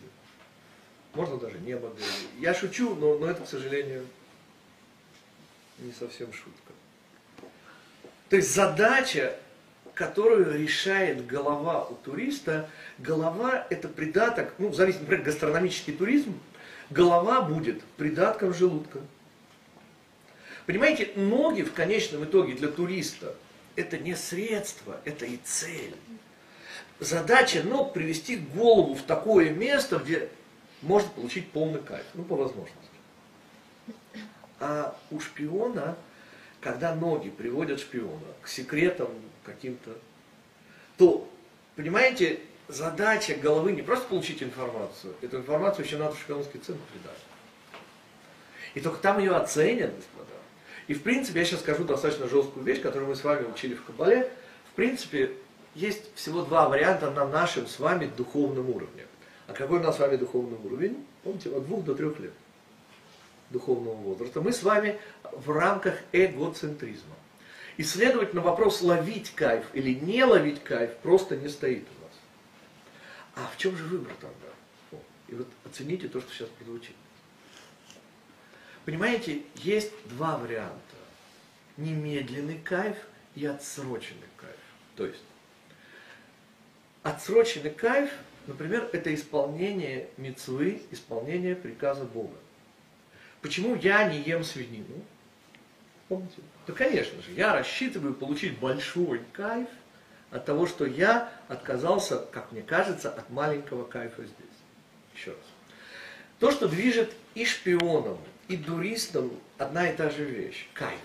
Можно даже не моделью. Я шучу, но, но это, к сожалению, не совсем шутка. То есть задача, которую решает голова у туриста, голова это придаток, ну, зависит, например, гастрономический туризм, голова будет придатком желудка. Понимаете, ноги в конечном итоге для туриста это не средство, это и цель. Задача ног привести голову в такое место, где можно получить полный кайф, ну по возможности. А у шпиона, когда ноги приводят шпиона к секретам каким-то, то, понимаете, задача головы не просто получить информацию, эту информацию еще надо в шпионский центр передать. И только там ее оценят, господа. И в принципе, я сейчас скажу достаточно жесткую вещь, которую мы с вами учили в Кабале. В принципе, есть всего два варианта на нашем с вами духовном уровне. А какой у нас с вами духовный уровень? Помните, от двух до трех лет духовного возраста. Мы с вами в рамках эгоцентризма. И, следовательно, вопрос ловить кайф или не ловить кайф просто не стоит у нас. А в чем же выбор тогда? И вот оцените то, что сейчас прозвучит. Понимаете, есть два варианта. Немедленный кайф и отсроченный кайф. То есть, отсроченный кайф, например, это исполнение мецвы, исполнение приказа Бога. Почему я не ем свинину? Помните? Да, конечно же, я рассчитываю получить большой кайф от того, что я отказался, как мне кажется, от маленького кайфа здесь. Еще раз. То, что движет и шпионом, и дуристом одна и та же вещь – кайф.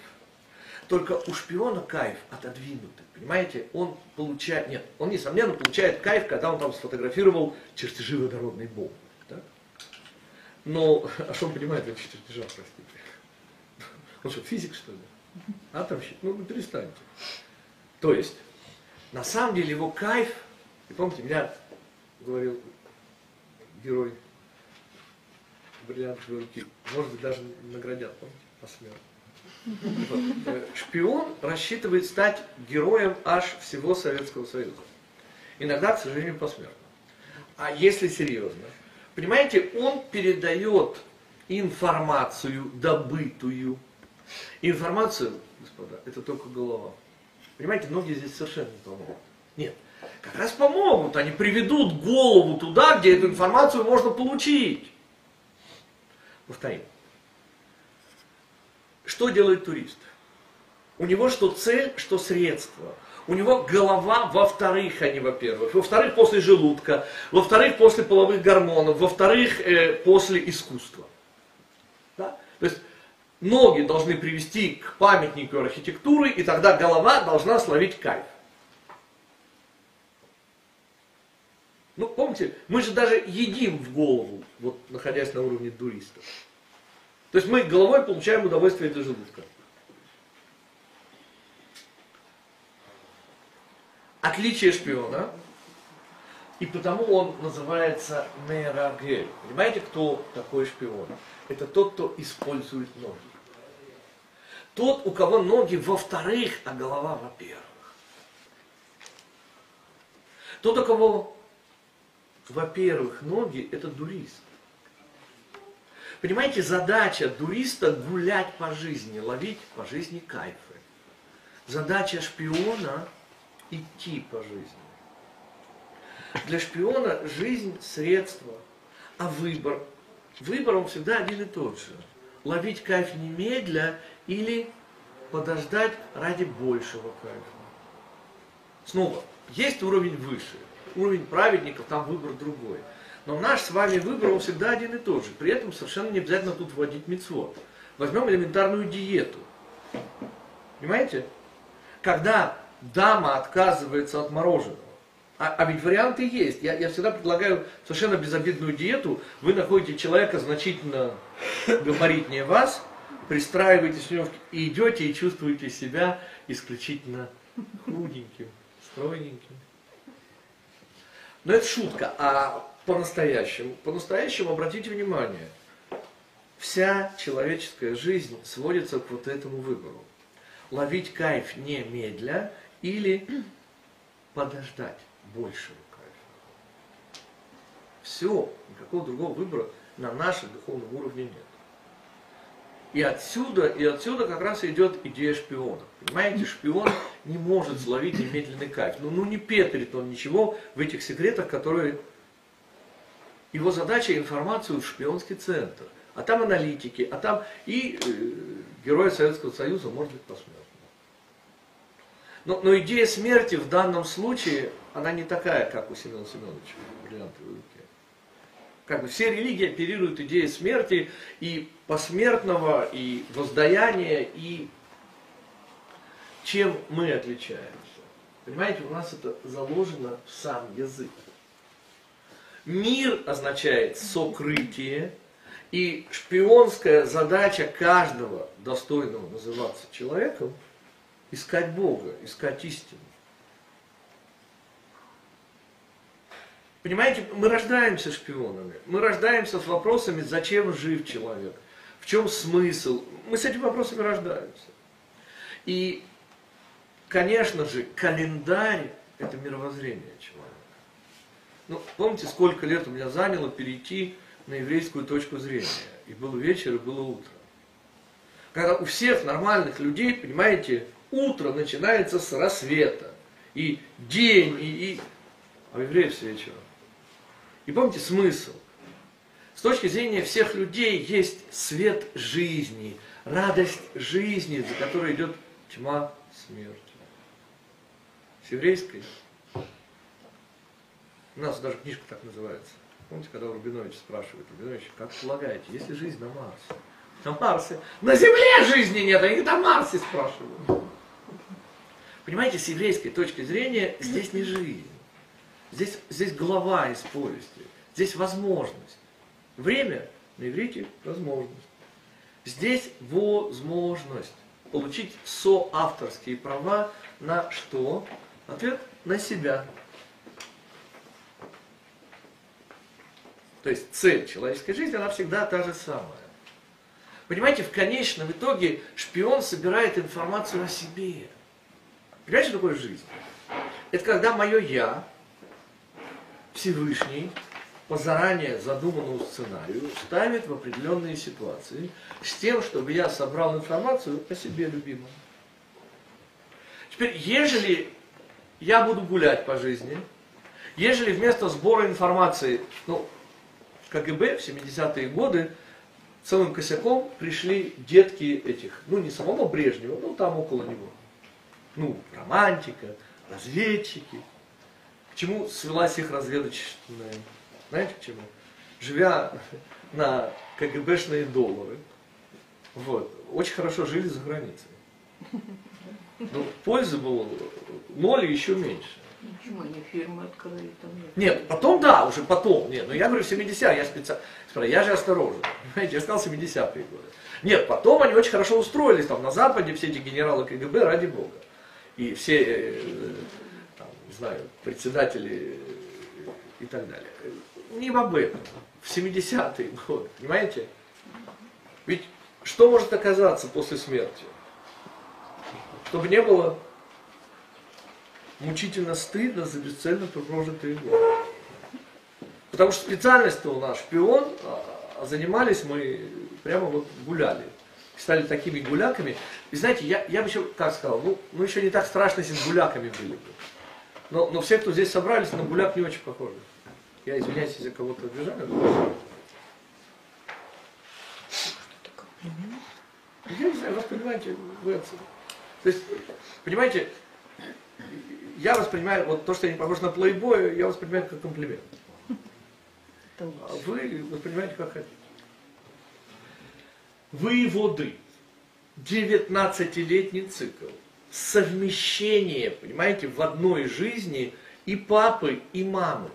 Только у шпиона кайф отодвинутый, понимаете? Он получает, нет, он несомненно получает кайф, когда он там сфотографировал чертежи водородной бомбы. Но, а что он понимает в этих чертежах, простите? Он что, физик, что ли? Атомщик? Ну, перестаньте. То есть, на самом деле его кайф, и помните, меня говорил герой бриллиантовой руки, может быть, даже наградят, помните, посмертно. Вот. Э, шпион рассчитывает стать героем аж всего Советского Союза. Иногда, к сожалению, посмертно. А если серьезно, понимаете, он передает информацию добытую. Информацию, господа, это только голова. Понимаете, ноги здесь совершенно не помогут. Нет, как раз помогут, они приведут голову туда, где эту информацию можно получить. Повторим. Что делает турист? У него что цель, что средство. У него голова во-вторых, а не во-первых. Во-вторых, после желудка. Во-вторых, после половых гормонов. Во-вторых, э, после искусства. Да? То есть ноги должны привести к памятнику архитектуры, и тогда голова должна словить кайф. Ну, помните, мы же даже едим в голову, вот находясь на уровне туристов. То есть мы головой получаем удовольствие для желудка. Отличие шпиона, и потому он называется мерагель. Понимаете, кто такой шпион? Это тот, кто использует ноги. Тот, у кого ноги во-вторых, а голова во-первых. Тот, у кого во-первых, ноги – это дурист. Понимаете, задача дуриста гулять по жизни, ловить по жизни кайфы. Задача шпиона – идти по жизни. Для шпиона жизнь – средство, а выбор – выбор он всегда один и тот же. Ловить кайф немедля или подождать ради большего кайфа. Снова, есть уровень выше – уровень праведников, там выбор другой. Но наш с вами выбор, он всегда один и тот же. При этом совершенно не обязательно тут вводить мецвод. Возьмем элементарную диету. Понимаете? Когда дама отказывается от мороженого, А, а ведь варианты есть. Я, я всегда предлагаю совершенно безобидную диету. Вы находите человека значительно габаритнее вас, пристраиваетесь в него и идете и чувствуете себя исключительно худеньким, стройненьким. Но это шутка. А по-настоящему, по-настоящему обратите внимание, вся человеческая жизнь сводится к вот этому выбору. Ловить кайф немедля или подождать большего кайфа. Все, никакого другого выбора на нашем духовном уровне нет. И отсюда, и отсюда как раз идет идея шпиона. Понимаете, шпион не может словить немедленный кайф. Ну, ну не петрит он ничего в этих секретах, которые... Его задача информацию в шпионский центр. А там аналитики, а там и э, герои Советского Союза, может быть, посмертно. Но, но идея смерти в данном случае, она не такая, как у Семена Семеновича в бриллиантовой руке. Как бы все религии оперируют идеей смерти и посмертного, и воздаяния, и чем мы отличаемся. Понимаете, у нас это заложено в сам язык. Мир означает сокрытие, и шпионская задача каждого достойного называться человеком – искать Бога, искать истину. Понимаете, мы рождаемся шпионами, мы рождаемся с вопросами, зачем жив человек, в чем смысл. Мы с этими вопросами рождаемся. И, конечно же, календарь – это мировоззрение человека. Ну, помните, сколько лет у меня заняло перейти на еврейскую точку зрения? И был вечер, и было утро. Когда у всех нормальных людей, понимаете, утро начинается с рассвета. И день, и, и... а евреев с вечера. И помните смысл. С точки зрения всех людей есть свет жизни, радость жизни, за которой идет тьма смерти. С еврейской. У нас даже книжка так называется. Помните, когда Рубинович спрашивает, Рубинович, как полагаете, есть ли жизнь на Марсе? На Марсе. На Земле жизни нет, они на Марсе спрашивают. Понимаете, с еврейской точки зрения здесь не жизнь. Здесь, здесь глава из повести. Здесь возможность. Время на иврите возможность. Здесь возможность получить соавторские права на что? Ответ на себя. То есть цель человеческой жизни, она всегда та же самая. Понимаете, в конечном итоге шпион собирает информацию о себе. Понимаете, что такое жизнь? Это когда мое «я», Всевышний, по заранее задуманному сценарию, ставит в определенные ситуации с тем, чтобы я собрал информацию о себе любимом. Теперь, ежели я буду гулять по жизни, ежели вместо сбора информации, ну, КГБ в 70-е годы целым косяком пришли детки этих, ну не самого Брежнева, ну там около него. Ну, романтика, разведчики. К чему свелась их разведочная? Знаете к чему? Живя на КГБшные доллары, вот, очень хорошо жили за границей. Ну, пользы было ноль и еще меньше. Почему они фирмы открыли там? Нет, Нет, потом да, уже потом. Нет, но я говорю 70 я специально. Я же осторожен. Понимаете, я сказал 70-е годы. Нет, потом они очень хорошо устроились там на Западе, все эти генералы КГБ, ради бога. И все, э, там, знаю, председатели э, и так далее. Не об этом. В 70-е годы, понимаете? Ведь что может оказаться после смерти? Чтобы не было мучительно стыдно за бесцельно прожитые годы. Потому что специальность-то у нас шпион, а занимались мы прямо вот гуляли. Стали такими гуляками. И знаете, я, я бы еще, как сказал, ну, ну еще не так страшно, если гуляками были бы. Но, но все, кто здесь собрались, на гуляк не очень похожи. Я извиняюсь, если кого-то обижаю. Я не знаю, вас понимаете, вы отсюда. То есть, понимаете, я воспринимаю, вот то, что я не похож на плейбоя, я воспринимаю как комплимент. А вы воспринимаете как хотите. Выводы. 19-летний цикл. Совмещение, понимаете, в одной жизни и папы, и мамы,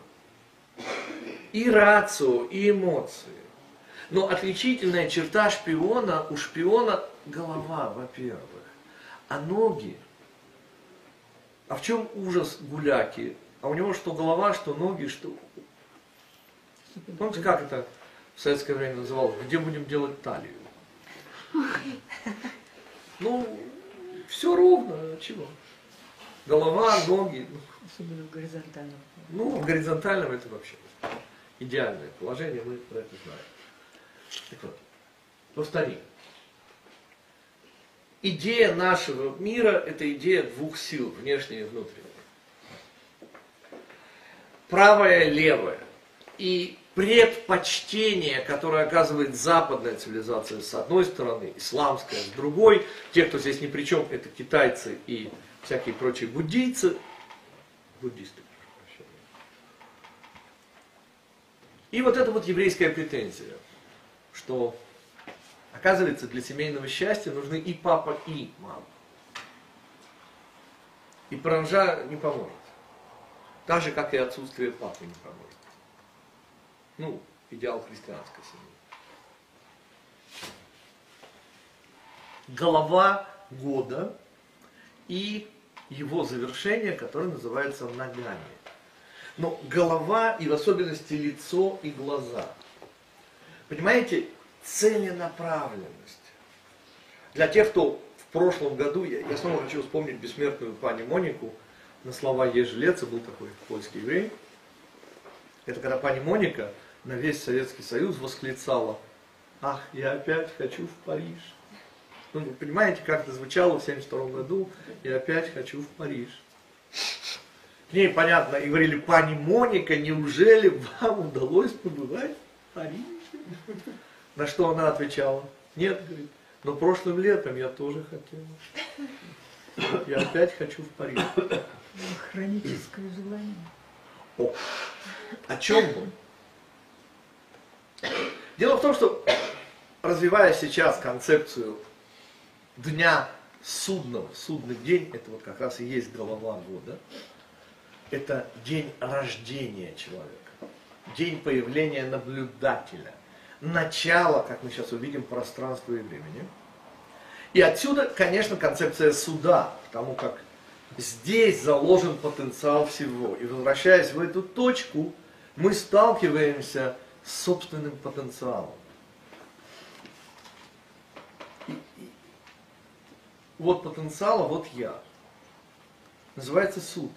и рацио, и эмоции. Но отличительная черта шпиона, у шпиона голова, во-первых, а ноги. А в чем ужас гуляки? А у него что голова, что ноги, что... Помните, как это в советское время называлось? Где будем делать талию? Ну, все ровно, чего? Голова, ноги. Особенно в горизонтальном. Ну, в горизонтальном это вообще идеальное положение, мы про это знаем. Так вот, повторим. Идея нашего мира – это идея двух сил, внешней и внутренней. Правое, левое. И предпочтение, которое оказывает западная цивилизация с одной стороны, исламская с другой, те, кто здесь ни при чем, это китайцы и всякие прочие буддийцы, буддисты. И вот это вот еврейская претензия, что оказывается для семейного счастья нужны и папа, и мама. И паранжа не поможет. Так же, как и отсутствие папы не поможет. Ну, идеал христианской семьи. Голова года и его завершение, которое называется ногами. Но голова и в особенности лицо и глаза. Понимаете, целенаправленность. Для тех, кто в прошлом году, я, я снова хочу вспомнить бессмертную пани Монику, на слова Ежелеца был такой польский еврей. Это когда пани Моника на весь Советский Союз восклицала, ах, я опять хочу в Париж. Ну, вы понимаете, как это звучало в 1972 году, я опять хочу в Париж. К ней, понятно, и говорили, пани Моника, неужели вам удалось побывать в Париже? На что она отвечала, нет, говорит, но прошлым летом я тоже хотела. Я опять хочу в Париж. Хроническое желание. О, о чем мы? Дело в том, что развивая сейчас концепцию дня судного, судный день, это вот как раз и есть голова года, это день рождения человека, день появления наблюдателя, начало, как мы сейчас увидим, пространства и времени. И отсюда, конечно, концепция суда, потому как здесь заложен потенциал всего. И возвращаясь в эту точку, мы сталкиваемся с собственным потенциалом. И- и- вот потенциал, а вот я. Называется суд.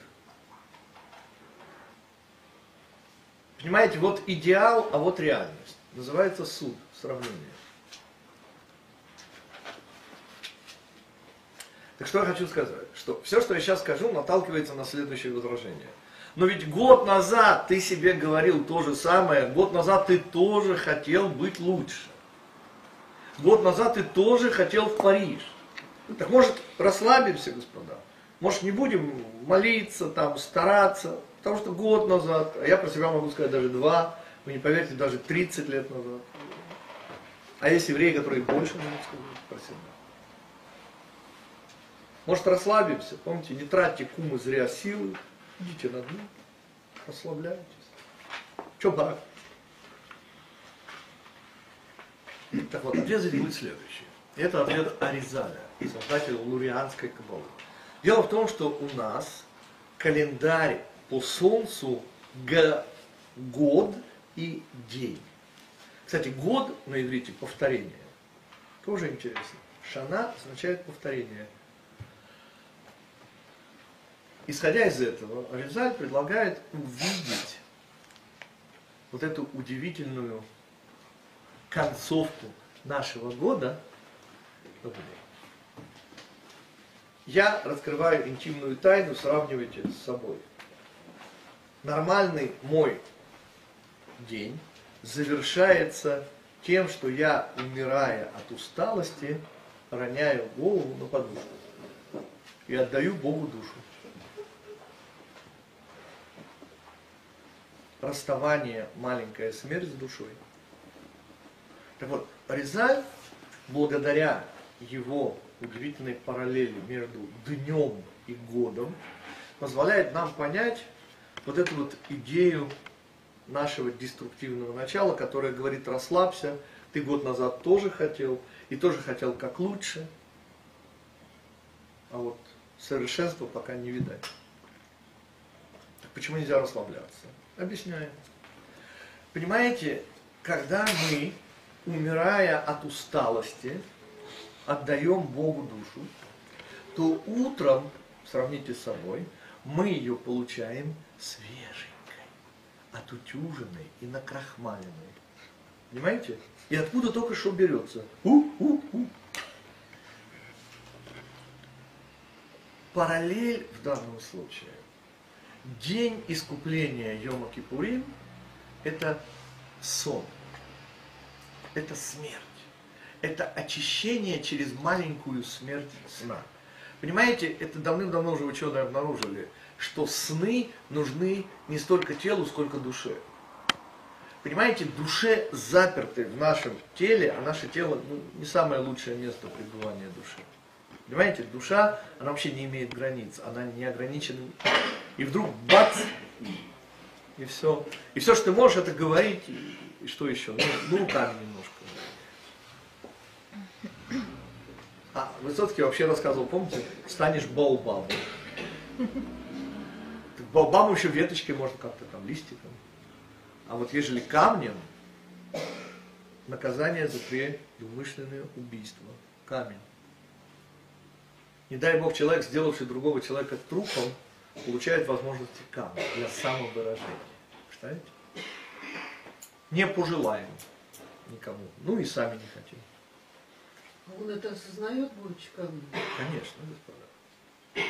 Понимаете, вот идеал, а вот реальность. Называется суд, сравнение. Так что я хочу сказать? Что все, что я сейчас скажу, наталкивается на следующее возражение. Но ведь год назад ты себе говорил то же самое, год назад ты тоже хотел быть лучше. Год назад ты тоже хотел в Париж. Так может расслабимся, господа? Может не будем молиться, там, стараться? Потому что год назад, а я про себя могу сказать даже два, вы не поверите, даже 30 лет назад. А есть евреи, которые больше могут сказать про себя. Может расслабимся, помните, не тратьте кумы зря силы, идите на дно, расслабляйтесь. Че так? Вот, ответ будет следующий. Это ответ Аризаля, создателя лурианской кабалы. Дело в том, что у нас календарь по солнцу год и день. Кстати, год на иврите повторение. Тоже интересно. Шана означает повторение. Исходя из этого, Аризаль предлагает увидеть вот эту удивительную концовку нашего года. Я раскрываю интимную тайну, сравнивайте с собой. Нормальный мой день завершается тем, что я, умирая от усталости, роняю голову на подушку и отдаю Богу душу. Расставание, маленькая смерть с душой. Так вот, Рязаль, благодаря его удивительной параллели между днем и годом, позволяет нам понять, вот эту вот идею нашего деструктивного начала, которое говорит расслабься, ты год назад тоже хотел, и тоже хотел как лучше, а вот совершенства пока не видать. Так почему нельзя расслабляться? Объясняю. Понимаете, когда мы, умирая от усталости, отдаем Богу душу, то утром, сравните с собой, мы ее получаем свеженькой, отутюженной и накрахмаленной. Понимаете? И откуда только что берется? У-у-у. Параллель в данном случае. День искупления Йома Кипурим – это сон, это смерть, это очищение через маленькую смерть сна. Понимаете, это давным-давно уже ученые обнаружили, что сны нужны не столько телу, сколько душе. Понимаете, душе заперты в нашем теле, а наше тело ну, не самое лучшее место пребывания души. Понимаете, душа, она вообще не имеет границ, она не ограничена. И вдруг бац, и все. И все, что ты можешь, это говорить, и, что еще? Ну, ну, руками немножко. А Высоцкий вообще рассказывал, помните, станешь баобабом. Так еще веточкой можно как-то там, листиком. А вот ежели камнем, наказание за предумышленное убийство. Камень. Не дай Бог, человек, сделавший другого человека трупом, получает возможности камня для самовыражения. Представляете? Не пожелаем никому. Ну и сами не хотим. А он это осознает, будучи камнем? Конечно, господа.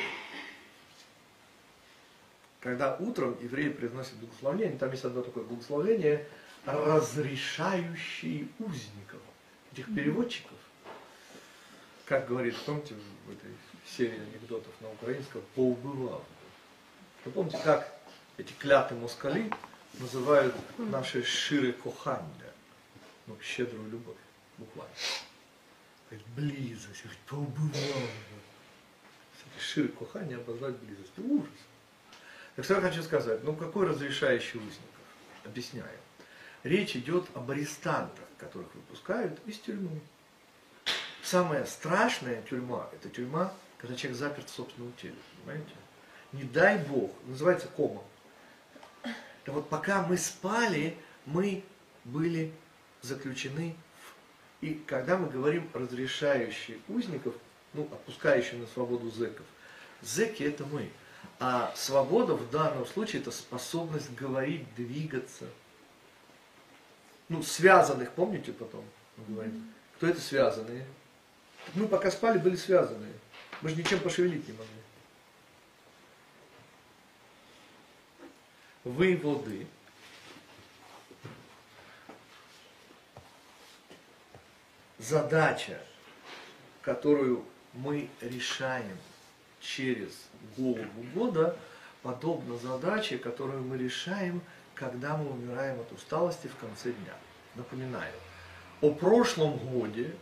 Когда утром евреи произносят благословение, там есть одно такое благословение, разрешающие узников, этих переводчиков. Как говорит, помните, в этой серии анекдотов на украинском, поубывал. Вы помните, как эти клятые москали называют наши ширы коханья, ну, щедрую любовь, буквально. Говорит, близость, говорит, поубывал. Ширы коханья обозвать близость. Ужас. Так что я хочу сказать, ну какой разрешающий узников? Объясняю. Речь идет об арестантах, которых выпускают из тюрьмы. Самая страшная тюрьма, это тюрьма, когда человек заперт в собственном теле, понимаете? Не дай Бог, называется кома. Да вот пока мы спали, мы были заключены в... И когда мы говорим разрешающие узников, ну, отпускающие на свободу зэков, зэки это мы. А свобода в данном случае это способность говорить, двигаться. Ну, связанных, помните потом мы говорим? Кто это связанные? Мы пока спали, были связанные. Мы же ничем пошевелить не могли. Выводы. Задача, которую мы решаем через голову года, подобна задаче, которую мы решаем, когда мы умираем от усталости в конце дня. Напоминаю, о прошлом годе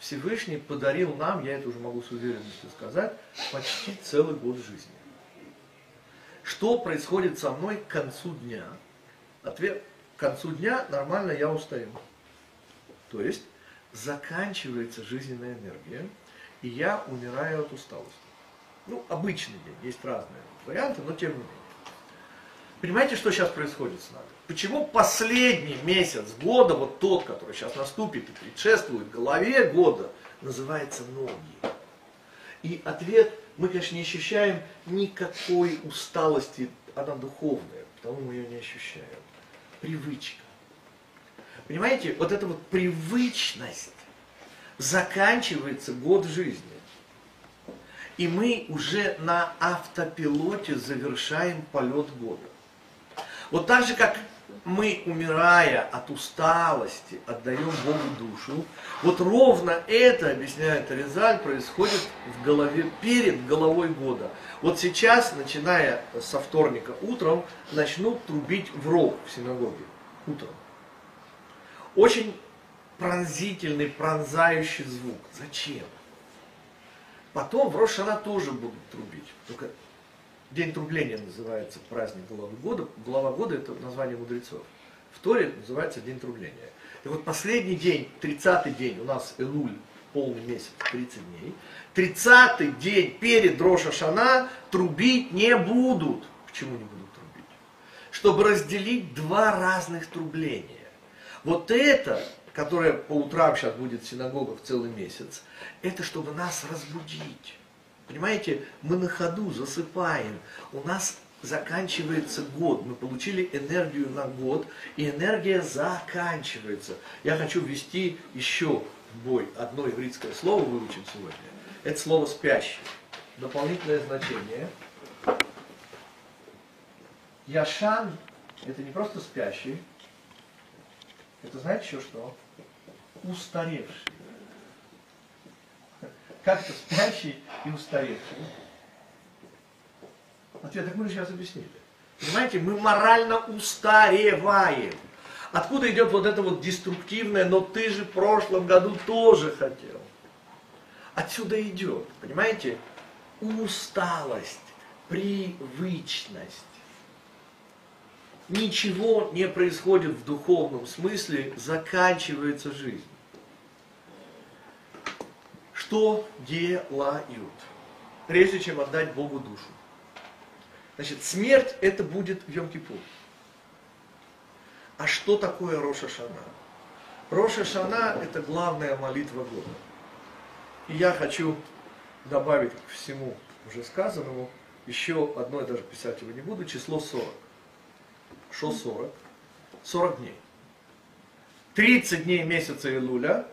Всевышний подарил нам, я это уже могу с уверенностью сказать, почти целый год жизни. Что происходит со мной к концу дня? Ответ, к концу дня нормально я устаю. То есть заканчивается жизненная энергия, и я умираю от усталости. Ну, обычный день, есть разные варианты, но тем не менее. Понимаете, что сейчас происходит с нами? Почему последний месяц года, вот тот, который сейчас наступит и предшествует голове года, называется ноги? И ответ, мы, конечно, не ощущаем никакой усталости, она духовная, потому мы ее не ощущаем. Привычка. Понимаете, вот эта вот привычность заканчивается год жизни. И мы уже на автопилоте завершаем полет года. Вот так же, как мы, умирая от усталости, отдаем Богу душу, вот ровно это, объясняет Резаль, происходит в голове, перед головой года. Вот сейчас, начиная со вторника утром, начнут трубить в рог в синагоге утром. Очень пронзительный, пронзающий звук. Зачем? Потом в Рошана тоже будут трубить. Только День трубления называется праздник главы года. Глава года это название мудрецов. В Торе называется День трубления. И вот последний день, 30-й день, у нас Элуль, полный месяц, 30 дней. 30-й день перед Роша Шана трубить не будут. Почему не будут трубить? Чтобы разделить два разных трубления. Вот это, которое по утрам сейчас будет в синагогах целый месяц, это чтобы нас разбудить. Понимаете, мы на ходу засыпаем, у нас заканчивается год, мы получили энергию на год, и энергия заканчивается. Я хочу ввести еще в бой одно еврейское слово, выучим сегодня. Это слово спящий. Дополнительное значение. Яшан – это не просто спящий, это знаете еще что? Устаревший. Как это спящий и устаревший? Ответ, так мы же сейчас объяснили. Понимаете, мы морально устареваем. Откуда идет вот это вот деструктивное, но ты же в прошлом году тоже хотел. Отсюда идет, понимаете, усталость, привычность. Ничего не происходит в духовном смысле, заканчивается жизнь. Что делают, прежде чем отдать Богу душу? Значит, смерть это будет в Йом-Кипур. А что такое Роша Шана? Роша Шана это главная молитва года. И я хочу добавить к всему уже сказанному еще одно, я даже писать его не буду, число 40. Что 40? 40 дней. 30 дней месяца Илуля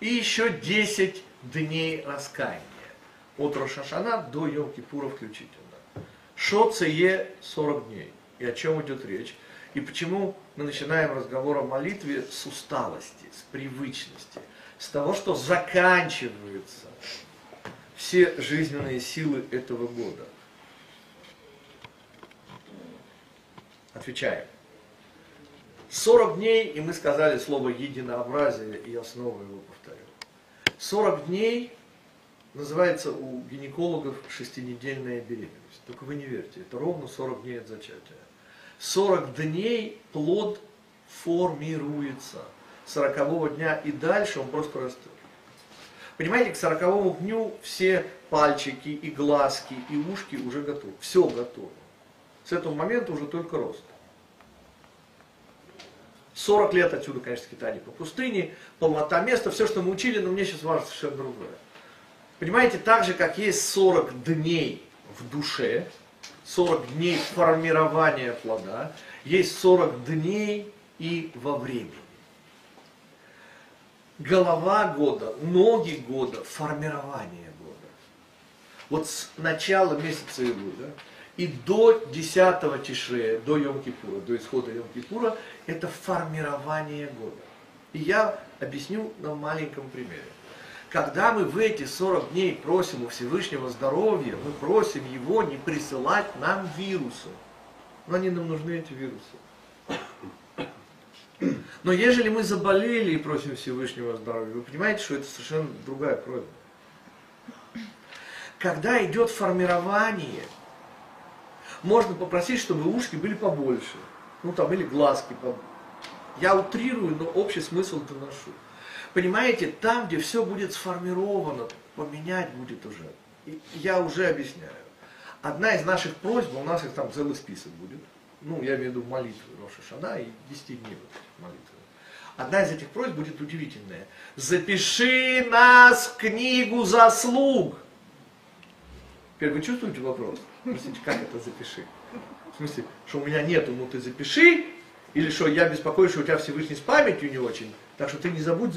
и еще 10 дней раскаяния. От Рошашана до Йом-Кипура включительно. Шо цее 40 дней. И о чем идет речь? И почему мы начинаем разговор о молитве с усталости, с привычности, с того, что заканчиваются все жизненные силы этого года. Отвечаем. 40 дней, и мы сказали слово единообразие, и я снова его повторю. 40 дней называется у гинекологов шестинедельная беременность. Только вы не верьте, это ровно 40 дней от зачатия. 40 дней плод формируется. 40 дня и дальше он просто растет. Понимаете, к 40 дню все пальчики и глазки и ушки уже готовы. Все готово. С этого момента уже только рост. 40 лет отсюда, конечно, скитание по пустыне, полнота места, все, что мы учили, но мне сейчас важно совершенно другое. Понимаете, так же, как есть 40 дней в душе, 40 дней формирования плода, есть 40 дней и во времени. Голова года, ноги года, формирование года. Вот с начала месяца Илуля и до 10 Тишрея, до Йом-Кипура, до исхода Йом-Кипура, это формирование года. И я объясню на маленьком примере. Когда мы в эти 40 дней просим у Всевышнего здоровья, мы просим Его не присылать нам вирусы. Но они нам нужны, эти вирусы. Но ежели мы заболели и просим Всевышнего здоровья, вы понимаете, что это совершенно другая просьба. Когда идет формирование, можно попросить, чтобы ушки были побольше. Ну там, или глазки. Я утрирую, но общий смысл доношу. Понимаете, там, где все будет сформировано, поменять будет уже. И я уже объясняю. Одна из наших просьб, у нас их там целый список будет, ну, я имею в виду молитвы Роша Шана и 10 дней молитвы. Одна из этих просьб будет удивительная. Запиши нас в книгу заслуг. Теперь вы чувствуете вопрос? Спросите, как это запиши? В смысле, что у меня нету, ну ты запиши, или что я беспокоюсь, что у тебя Всевышний с памятью не очень, так что ты не забудь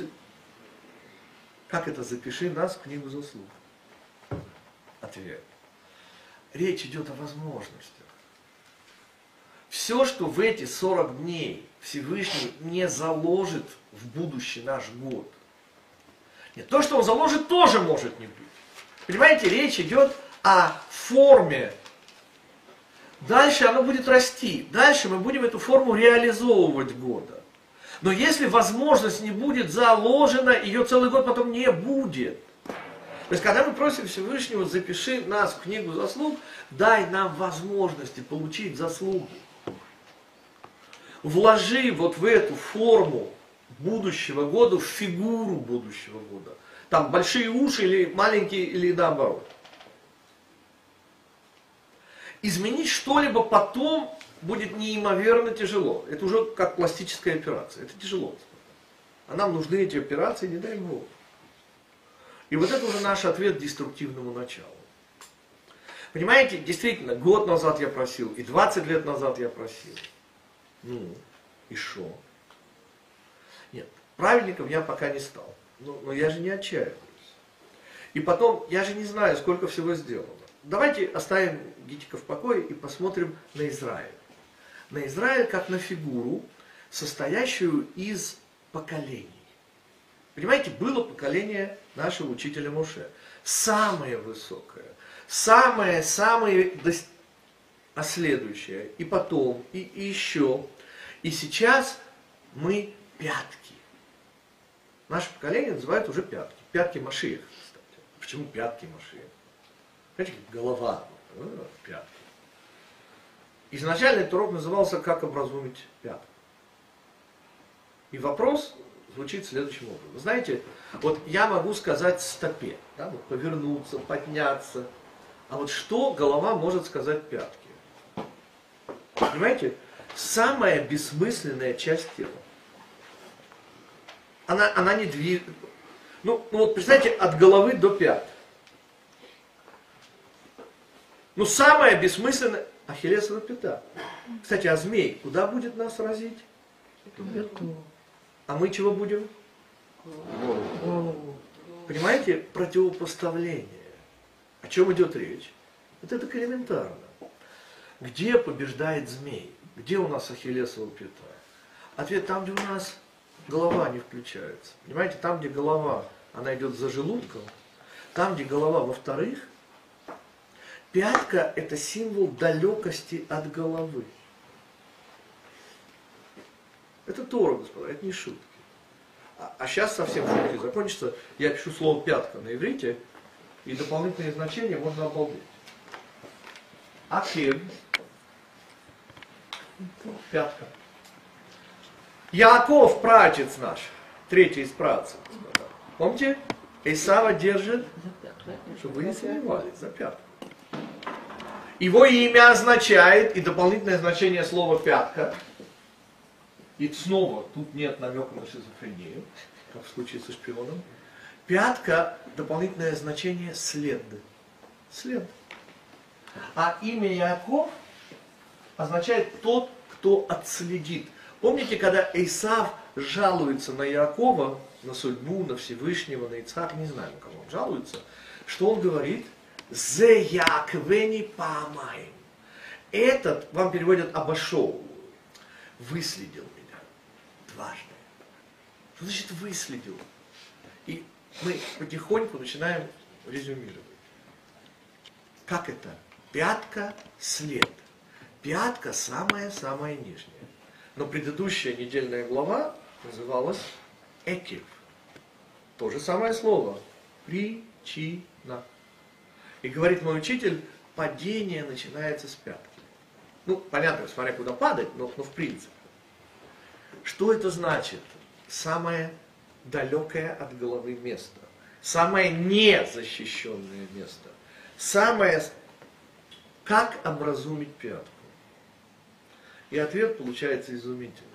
как это запиши нас в книгу заслуг? Ответ. Речь идет о возможностях. Все, что в эти 40 дней Всевышний не заложит в будущий наш год. Нет, то, что он заложит, тоже может не быть. Понимаете, речь идет о форме. Дальше оно будет расти. Дальше мы будем эту форму реализовывать года. Но если возможность не будет заложена, ее целый год потом не будет. То есть, когда мы просим Всевышнего, запиши нас в книгу заслуг, дай нам возможности получить заслуги. Вложи вот в эту форму будущего года, в фигуру будущего года. Там большие уши или маленькие, или наоборот. Изменить что-либо потом будет неимоверно тяжело. Это уже как пластическая операция. Это тяжело. А нам нужны эти операции, не дай Бог. И вот это уже наш ответ деструктивному началу. Понимаете, действительно, год назад я просил, и 20 лет назад я просил. Ну, и что? Нет, праведником я пока не стал. Но, но я же не отчаиваюсь. И потом, я же не знаю, сколько всего сделано. Давайте оставим Гитика в покое и посмотрим на Израиль. На Израиль как на фигуру, состоящую из поколений. Понимаете, было поколение нашего учителя Моше. Самое высокое, самое-самое, а следующее, и потом, и, и еще. И сейчас мы пятки. Наше поколение называют уже пятки. Пятки Машиях, кстати. Почему пятки Машиях? Знаете, голова, ну, пятки. Изначально этот урок назывался «Как образумить пятку». И вопрос звучит следующим образом. Вы знаете, вот я могу сказать стопе, да, вот повернуться, подняться. А вот что голова может сказать пятке? Понимаете? Самая бессмысленная часть тела. Она, она не движется. Ну, ну вот представьте, от головы до пят. Ну, самая бессмысленная Ахиллесова пята. Кстати, а змей куда будет нас разить? А мы чего будем? Голову. Понимаете, противопоставление. О чем идет речь? Вот это элементарно. Где побеждает змей? Где у нас Ахиллесова пята? Ответ там, где у нас голова не включается. Понимаете, там, где голова, она идет за желудком, там, где голова, во-вторых, пятка – это символ далекости от головы. Это Тора, господа, это не шутки. А, а сейчас совсем шутки закончатся. Я пишу слово пятка на иврите, и дополнительные значения можно обалдеть. Акир. Пятка. Яков, пратец наш, третий из працев. Помните? Исава держит, чтобы вы не сомневались, за пятку. Его имя означает, и дополнительное значение слова пятка – и снова тут нет намека на шизофрению, как в случае со шпионом. Пятка – дополнительное значение след. След. А имя Яков означает тот, кто отследит. Помните, когда Исав жалуется на Якова, на судьбу, на Всевышнего, на Ицхак, не знаю, на кого он жалуется, что он говорит? «Зе Яквени Паамаем». Этот, вам переводят, обошел, выследил важное. Что значит выследил? И мы потихоньку начинаем резюмировать. Как это? Пятка след. Пятка самая-самая нижняя. Но предыдущая недельная глава называлась Экив. То же самое слово. Причина. И говорит мой учитель, падение начинается с пятки. Ну, понятно, смотря куда падать, но, но в принципе. Что это значит? Самое далекое от головы место. Самое незащищенное место. Самое, как образумить пятку. И ответ получается изумительный.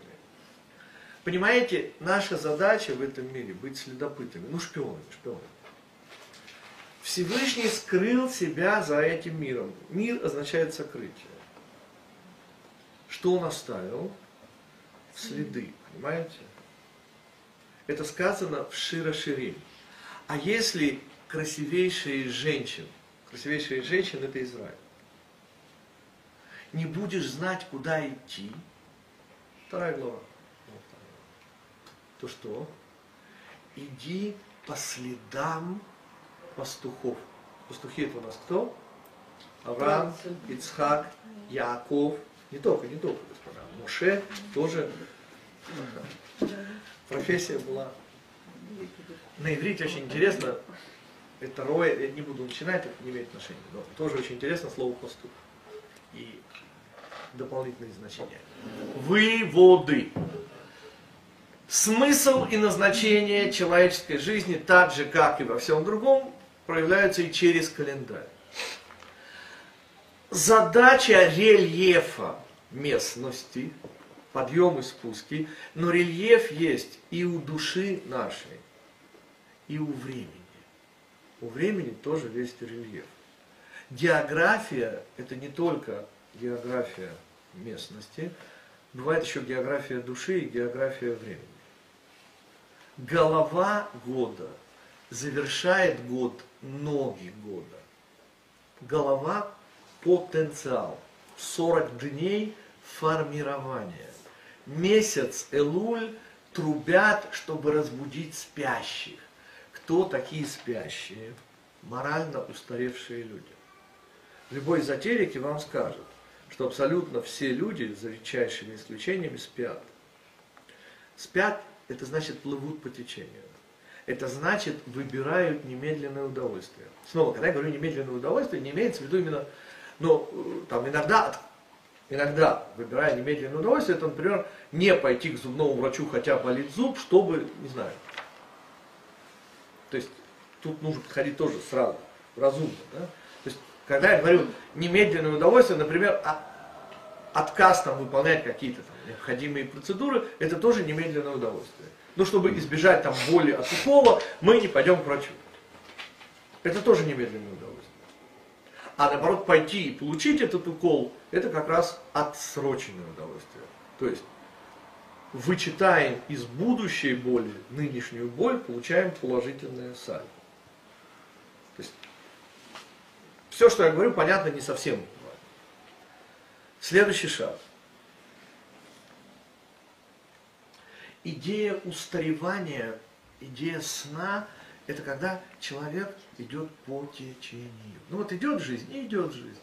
Понимаете, наша задача в этом мире быть следопытами, ну шпионами, шпионами. Всевышний скрыл себя за этим миром. Мир означает сокрытие. Что он оставил? следы, понимаете? Это сказано в Широширим. А если красивейшая из женщин, красивейшая из женщин это Израиль, не будешь знать, куда идти, вторая глава, то что? Иди по следам пастухов. Пастухи это у нас кто? Авраам, Ицхак, Яков. Не только, не только, господа. Моше тоже профессия была. На иврите очень интересно, И второе, я не буду начинать, это не имеет отношения, но тоже очень интересно слово пастух. И дополнительные значения. Выводы. Смысл и назначение человеческой жизни, так же как и во всем другом, проявляются и через календарь. Задача рельефа местности, подъем и спуски, но рельеф есть и у души нашей, и у времени. У времени тоже есть рельеф. География – это не только география местности, бывает еще география души и география времени. Голова года завершает год ноги года. Голова – потенциал. 40 дней формирования. Месяц Элуль трубят, чтобы разбудить спящих. Кто такие спящие? Морально устаревшие люди. Любой эзотерик вам скажет, что абсолютно все люди, за редчайшими исключениями, спят. Спят – это значит плывут по течению. Это значит выбирают немедленное удовольствие. Снова, когда я говорю немедленное удовольствие, не имеется в виду именно, ну, там иногда, иногда выбирая немедленное удовольствие, это, например, не пойти к зубному врачу, хотя болит зуб, чтобы, не знаю. То есть тут нужно подходить тоже сразу, разумно. Да? То есть, когда я говорю немедленное удовольствие, например, а, отказ там выполнять какие-то необходимые процедуры, это тоже немедленное удовольствие. Но чтобы избежать там боли от укола, мы не пойдем к врачу. Это тоже немедленное удовольствие. А наоборот, пойти и получить этот укол, это как раз отсроченное удовольствие. То есть, вычитаем из будущей боли нынешнюю боль, получаем положительное сальдо. То есть, все, что я говорю, понятно не совсем. Следующий шаг. Идея устаревания, идея сна, это когда человек идет по течению. Ну вот идет жизнь и идет жизнь.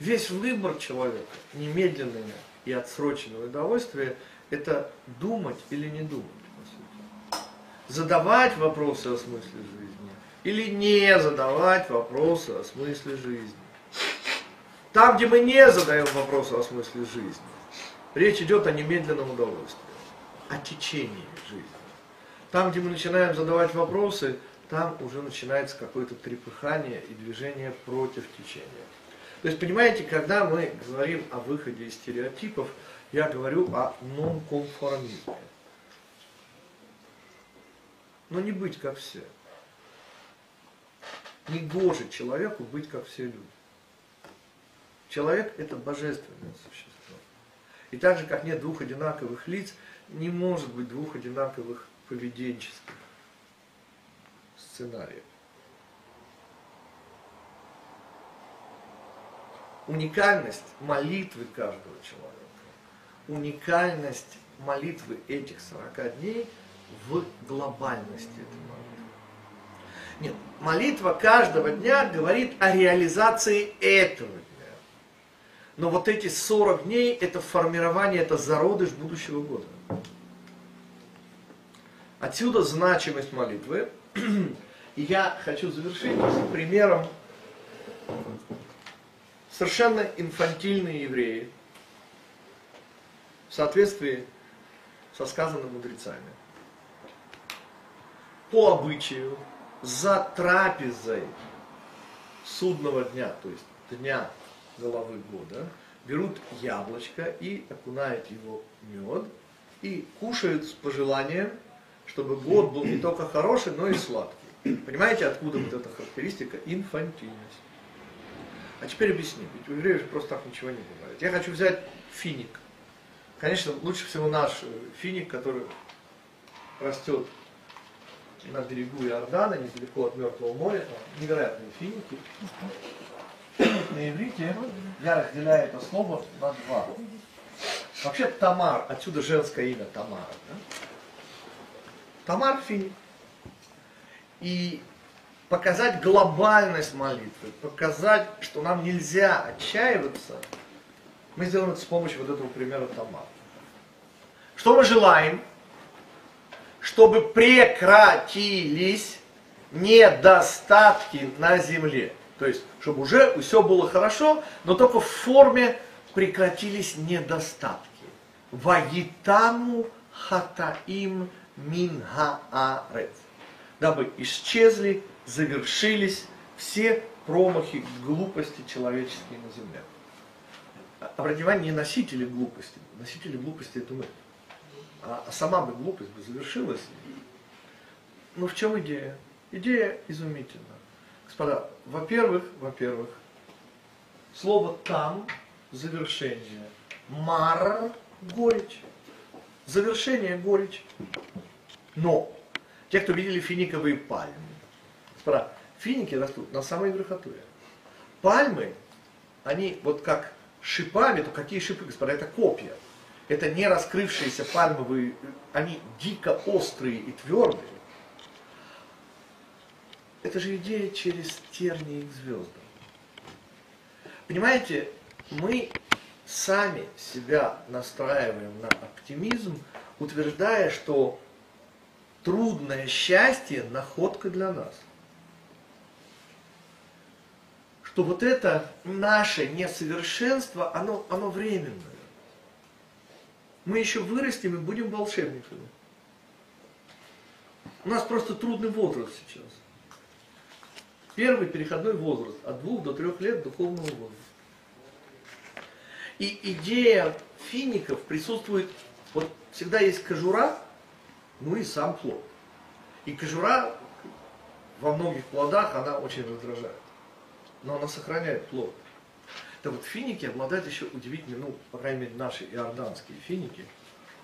Весь выбор человека, немедленное и отсроченное удовольствие, это думать или не думать, по сути. Задавать вопросы о смысле жизни или не задавать вопросы о смысле жизни. Там, где мы не задаем вопросы о смысле жизни, речь идет о немедленном удовольствии, о течении жизни. Там, где мы начинаем задавать вопросы, там уже начинается какое-то трепыхание и движение против течения. То есть, понимаете, когда мы говорим о выходе из стереотипов, я говорю о нонконформизме. Но не быть как все. Не гоже человеку быть как все люди. Человек – это божественное существо. И так же, как нет двух одинаковых лиц, не может быть двух одинаковых поведенческих сценариев. Уникальность молитвы каждого человека, уникальность молитвы этих 40 дней в глобальности этой молитвы. Нет, молитва каждого дня говорит о реализации этого. Но вот эти 40 дней это формирование, это зародыш будущего года. Отсюда значимость молитвы. И я хочу завершить примером совершенно инфантильные евреи в соответствии со сказанным мудрецами. По обычаю, за трапезой судного дня, то есть дня головы года, берут яблочко и окунают его в мед и кушают с пожеланием, чтобы год был не только хороший, но и сладкий. Понимаете, откуда вот эта характеристика инфантильность? А теперь объясним, ведь у евреев просто так ничего не бывает. Я хочу взять финик. Конечно, лучше всего наш э, финик, который растет на берегу Иордана, недалеко от Мертвого моря, невероятные финики. На иврите я разделяю это слово на два. Вообще Тамар, отсюда женское имя Тамара. Да? Тамар финик. И показать глобальность молитвы, показать, что нам нельзя отчаиваться, мы сделаем это с помощью вот этого примера Тамара. Что мы желаем? Чтобы прекратились недостатки на земле. То есть, чтобы уже все было хорошо, но только в форме прекратились недостатки. Вагитану хатаим минхаарец. Дабы исчезли, завершились все промахи, глупости человеческие на земле. Обратите внимание, не носители глупости. Носители глупости это мы. А, а сама бы глупость бы завершилась. Ну в чем идея? Идея изумительна. Господа, во-первых, во-первых, слово там завершение. Мар горечь. Завершение горечь. Но те, кто видели финиковые пальмы, господа, финики растут на самой верхотуре. Пальмы, они вот как шипами, то какие шипы, господа, это копья. Это не раскрывшиеся пальмовые, они дико острые и твердые. Это же идея через тернии к звездам. Понимаете, мы сами себя настраиваем на оптимизм, утверждая, что трудное счастье – находка для нас. Что вот это наше несовершенство, оно, оно временное. Мы еще вырастем и будем волшебниками. У нас просто трудный возраст сейчас. Первый переходной возраст от двух до трех лет духовного возраста. И идея фиников присутствует, вот всегда есть кожура, ну и сам плод. И кожура во многих плодах, она очень раздражает. Но она сохраняет плод. Так вот, финики обладают еще удивительной, ну, по крайней мере, наши иорданские финики,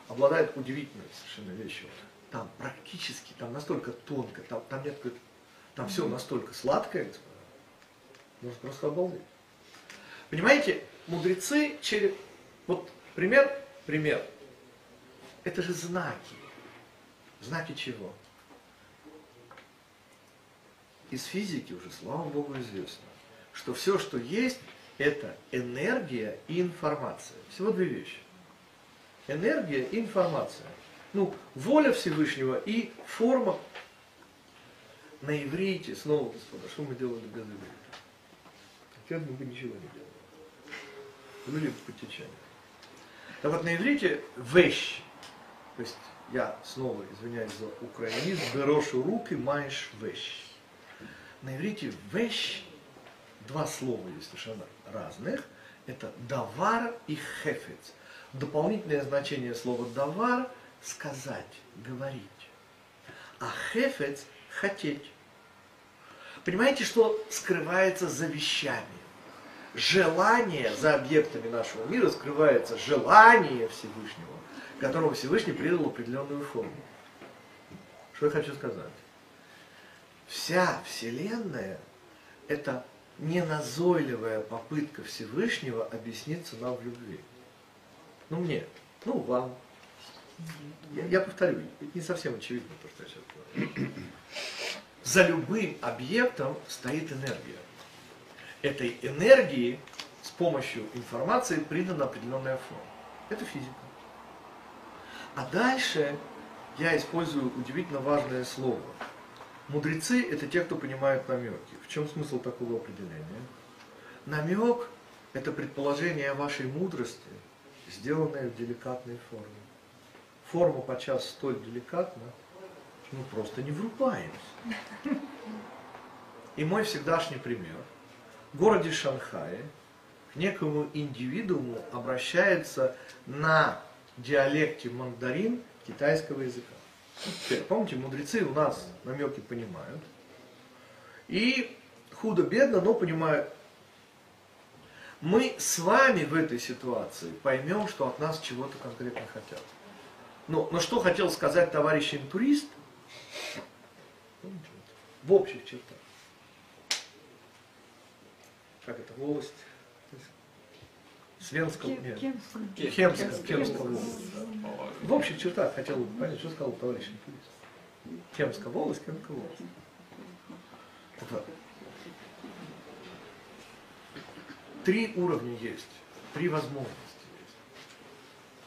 обладают удивительной совершенно вещью. Там практически, там настолько тонко, там, там нет какой-то там все настолько сладкое, господа. Можно просто обалдеть. Понимаете, мудрецы через... Вот пример, пример. Это же знаки. Знаки чего? Из физики уже, слава Богу, известно, что все, что есть, это энергия и информация. Всего две вещи. Энергия и информация. Ну, воля Всевышнего и форма на иврите, снова, господа, что мы делали без иврита? Хотя мы бы ничего не делали. Были по течению. Так вот, на иврите вещь, то есть я снова извиняюсь за украинизм, берошу руки, маешь вещь. На иврите вещь, два слова есть совершенно разных, это давар и хефец. Дополнительное значение слова давар – сказать, говорить. А хефец – хотеть. Понимаете, что скрывается за вещами? Желание за объектами нашего мира скрывается желание Всевышнего, которому Всевышний придал определенную форму. Что я хочу сказать? Вся Вселенная – это неназойливая попытка Всевышнего объясниться нам в любви. Ну мне, ну вам. Я, я повторю, не совсем очевидно то, что я сейчас говорю за любым объектом стоит энергия. Этой энергии с помощью информации придана определенная форма. Это физика. А дальше я использую удивительно важное слово. Мудрецы – это те, кто понимают намеки. В чем смысл такого определения? Намек – это предположение вашей мудрости, сделанное в деликатной форме. Форма подчас столь деликатна, мы просто не врубаемся. И мой всегдашний пример. В городе Шанхае к некому индивидууму обращается на диалекте мандарин китайского языка. Теперь, помните, мудрецы у нас намеки понимают. И худо-бедно, но понимают. Мы с вами в этой ситуации поймем, что от нас чего-то конкретно хотят. Но, но что хотел сказать товарищ интурист, в общих чертах. Как это, волость? Свенского, нет, Кемского, Кемского волость. В общих чертах хотел бы понять, что сказал товарищ интурист. Кемская волость, Кемская волость. Вот. Три уровня есть, три возможности есть.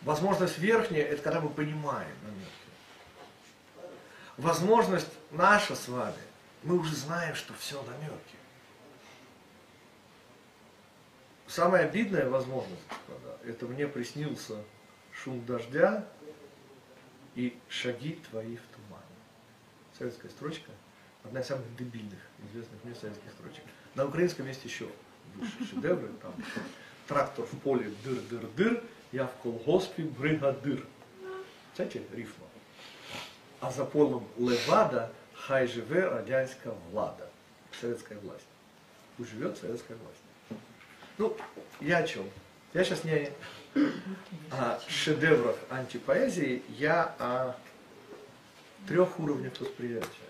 Возможность верхняя, это когда мы понимаем намеки. Возможность наша с вами, мы уже знаем, что все намеки. Самое обидное, возможно, господа, это мне приснился шум дождя и шаги твои в тумане. Советская строчка, одна из самых дебильных известных мне советских строчек. На украинском есть еще высшие шедевры, там трактор в поле дыр-дыр-дыр, я в колгоспе бригадир. Знаете, рифма. А за полем Левада хай живе радянська влада, советская власть. Пусть живет советская власть. Ну, я о чем? Я сейчас не о шедеврах антипоэзии, я о трех уровнях восприятия.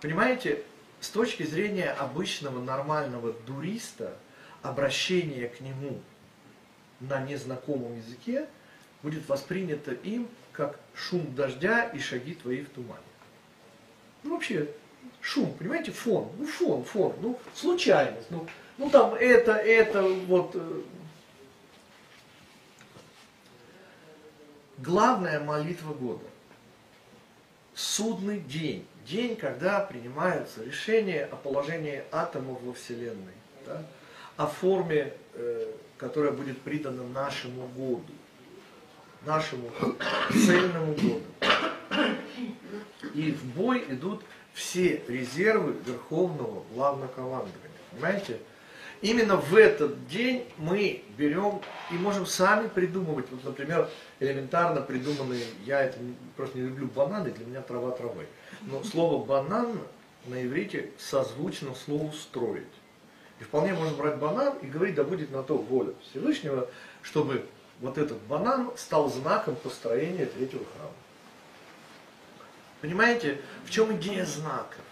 Понимаете, с точки зрения обычного нормального дуриста, обращение к нему на незнакомом языке будет воспринято им как шум дождя и шаги твои в тумане. Ну вообще, шум, понимаете, фон, ну фон, фон, ну случайность, ну, ну там это, это, вот. э. Главная молитва года. Судный день. День, когда принимаются решения о положении атомов во Вселенной. Да? О форме, э, которая будет придана нашему году. Нашему цельному году. И в бой идут все резервы Верховного Главнокомандования. Понимаете? Именно в этот день мы берем и можем сами придумывать, вот, например, элементарно придуманные, я это просто не люблю бананы, для меня трава травой. Но слово банан на иврите созвучно слову строить. И вполне можно брать банан и говорить, да будет на то воля Всевышнего, чтобы вот этот банан стал знаком построения третьего храма. Понимаете, в чем идея знаков?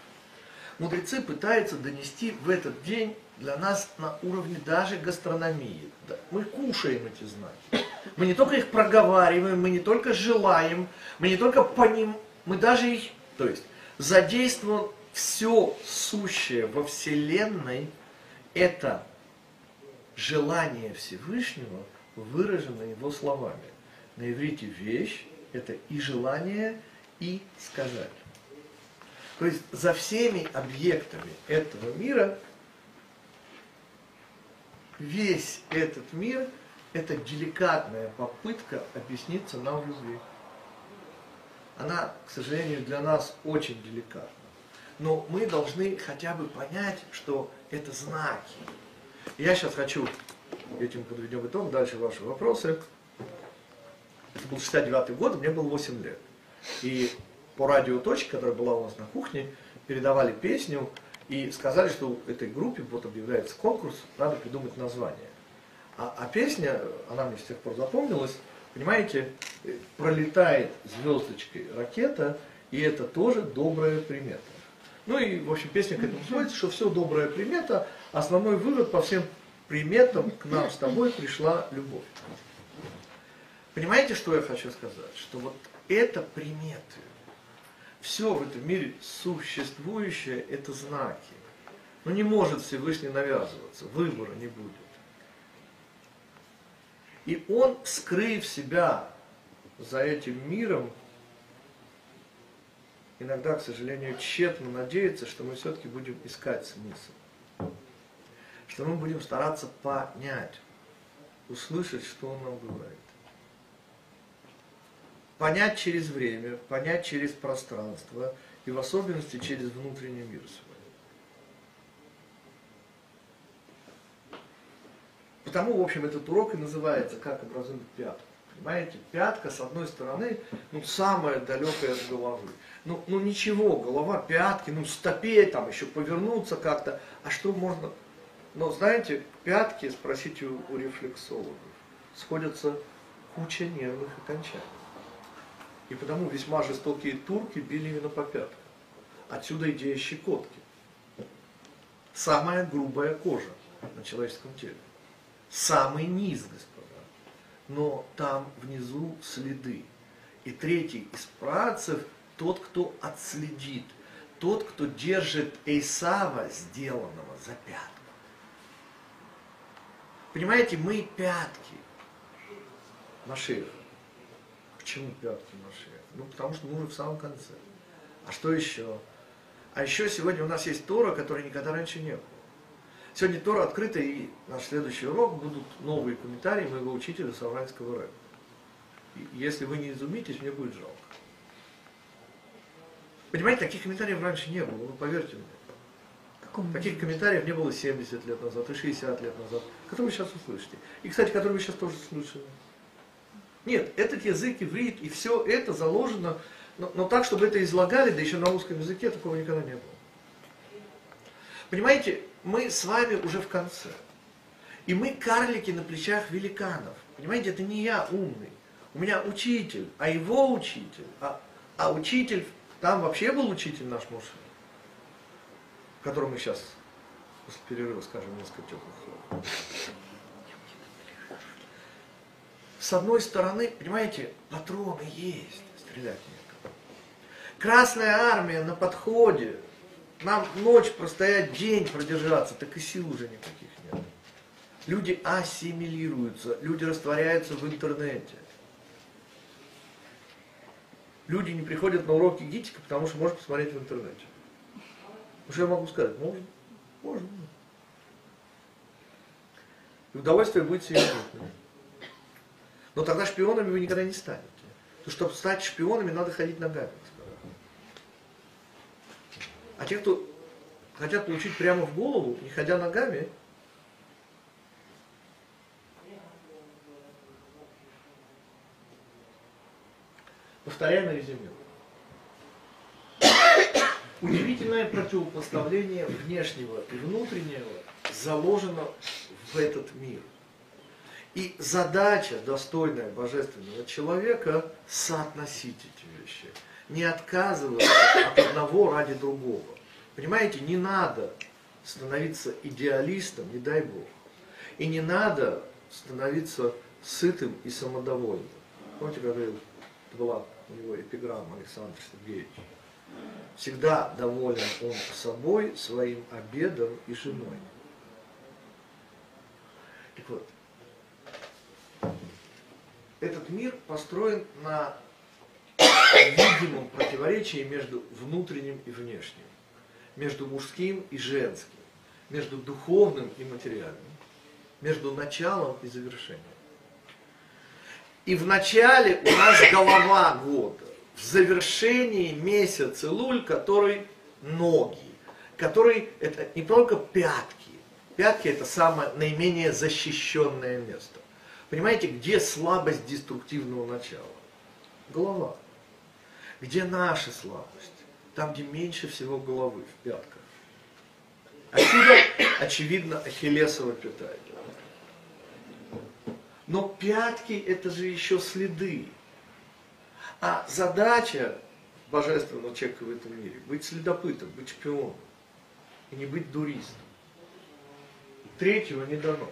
Мудрецы пытаются донести в этот день для нас на уровне даже гастрономии. Мы кушаем эти знаки. Мы не только их проговариваем, мы не только желаем, мы не только по ним, мы даже их, то есть задействуем все сущее во Вселенной, это желание Всевышнего, выражено его словами. На иврите вещь – это и желание, и сказать. То есть за всеми объектами этого мира весь этот мир – это деликатная попытка объясниться нам в любви. Она, к сожалению, для нас очень деликатна. Но мы должны хотя бы понять, что это знаки. Я сейчас хочу, этим подведем итог, дальше ваши вопросы. Это был 69 год, мне было 8 лет. И по радио «Точка», которая была у нас на кухне, передавали песню и сказали, что этой группе вот объявляется конкурс, надо придумать название. А, а песня, она мне с тех пор запомнилась, понимаете, э, пролетает звездочкой ракета, и это тоже добрая примета. Ну и, в общем, песня к этому сводится, что все добрая примета, основной вывод по всем приметам к нам с тобой пришла любовь. Понимаете, что я хочу сказать? Что вот это приметы. Все в этом мире существующее – это знаки. Но не может Всевышний навязываться, выбора не будет. И он, скрыв себя за этим миром, иногда, к сожалению, тщетно надеется, что мы все-таки будем искать смысл. Что мы будем стараться понять, услышать, что он нам говорит. Понять через время, понять через пространство и в особенности через внутренний мир свой. Потому, в общем, этот урок и называется «Как образуют пятку». Понимаете, пятка, с одной стороны, ну, самая далекая от головы. Ну, ну ничего, голова пятки, ну, стопе, там еще повернуться как-то. А что можно... Но, знаете, пятки, спросите у, у рефлексологов, сходятся куча нервных окончаний. И потому весьма жестокие турки били именно по пяткам. Отсюда идея щекотки. Самая грубая кожа на человеческом теле. Самый низ, господа. Но там внизу следы. И третий из працев тот, кто отследит. Тот, кто держит Эйсава, сделанного за пятку. Понимаете, мы пятки Машеха. Почему пятки Машеха? Ну, потому что мы уже в самом конце. А что еще? А еще сегодня у нас есть Тора, которой никогда раньше не было. Сегодня Тора открыта, и наш следующий урок будут новые комментарии моего учителя Савранского рэба. Если вы не изумитесь, мне будет жалко. Понимаете, таких комментариев раньше не было, вы поверьте мне. Какому Таких комментариев не было 70 лет назад и 60 лет назад, которые вы сейчас услышите. И, кстати, которые вы сейчас тоже слышали. Нет, этот язык иврит, и все это заложено, но, но так, чтобы это излагали, да еще на русском языке, такого никогда не было. Понимаете, мы с вами уже в конце. И мы карлики на плечах великанов. Понимаете, это не я умный. У меня учитель, а его учитель. А, а учитель, там вообще был учитель наш Моше, которому мы сейчас после перерыва скажем несколько теплых слов. С одной стороны, понимаете, патроны есть, стрелять некому. Красная армия на подходе. Нам ночь простоять, день продержаться, так и сил уже никаких нет. Люди ассимилируются, люди растворяются в интернете. Люди не приходят на уроки гитика, потому что можно посмотреть в интернете. Что я могу сказать? Можно. Можно. И удовольствие будет сиюминутное. Но тогда шпионами вы никогда не станете. То чтобы стать шпионами, надо ходить ногами. А те, кто хотят получить прямо в голову, не ходя ногами, повторяю на резюме. Удивительное противопоставление внешнего и внутреннего заложено в этот мир. И задача, достойная божественного человека, соотносить эти вещи. Не отказываться от одного ради другого. Понимаете, не надо становиться идеалистом, не дай Бог. И не надо становиться сытым и самодовольным. Помните, говорил, была у него эпиграмма Александр Сергеевич. Всегда доволен он собой, своим обедом и женой. Так вот, этот мир построен на видимом противоречии между внутренним и внешним, между мужским и женским, между духовным и материальным, между началом и завершением. И в начале у нас голова года, в завершении месяц Илуль, который ноги, который это не только пятки. Пятки это самое наименее защищенное место. Понимаете, где слабость деструктивного начала? Голова. Где наша слабость? Там, где меньше всего головы, в пятках. Отсюда, очевидно, Ахиллесова пята идет. Но пятки это же еще следы. А задача божественного человека в этом мире быть следопытом, быть шпионом и не быть дуристом. Третьего не дано.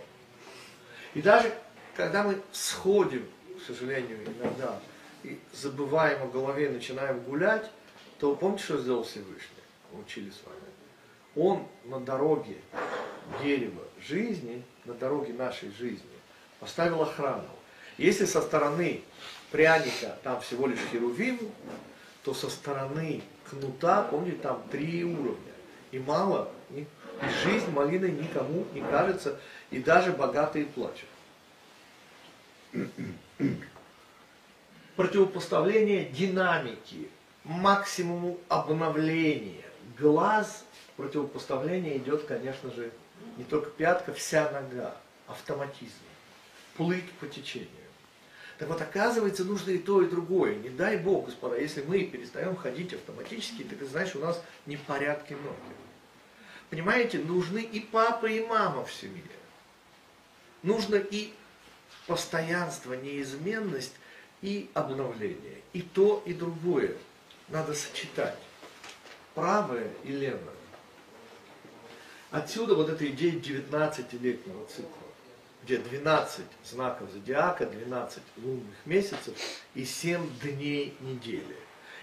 И даже когда мы сходим, к сожалению, иногда, и забываем о голове начинаем гулять, то помните, что сделал Всевышний? Мы учили с вами. Он на дороге дерева жизни, на дороге нашей жизни, поставил охрану. Если со стороны пряника там всего лишь херувим, то со стороны кнута, помните, там три уровня. И мало, и жизнь малиной никому не кажется, и даже богатые плачут. Противопоставление динамики, максимуму обновления. Глаз противопоставление идет, конечно же, не только пятка, вся нога, автоматизм, плыть по течению. Так вот, оказывается, нужно и то, и другое. Не дай Бог, господа, если мы перестаем ходить автоматически, так это значит, у нас непорядки ноги. Понимаете, нужны и папа, и мама в семье. Нужно и постоянство, неизменность, и обновление. И то, и другое надо сочетать. Правое и левое. Отсюда вот эта идея 19-летнего цикла где 12 знаков зодиака, 12 лунных месяцев и 7 дней недели.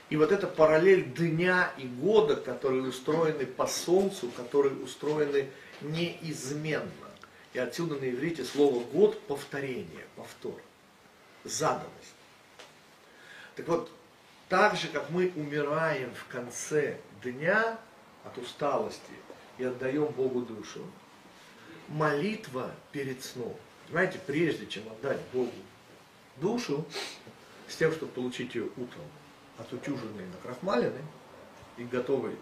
И вот эта параллель дня и года, которые устроены по Солнцу, которые устроены неизменно. И отсюда на иврите слово год – повторение, повтор, заданность. Так вот, так же, как мы умираем в конце дня, от усталости и отдаем Богу душу. Молитва перед сном. Понимаете, прежде чем отдать Богу душу, с тем, чтобы получить ее утром, отутюженной, накрахмаленной и готовой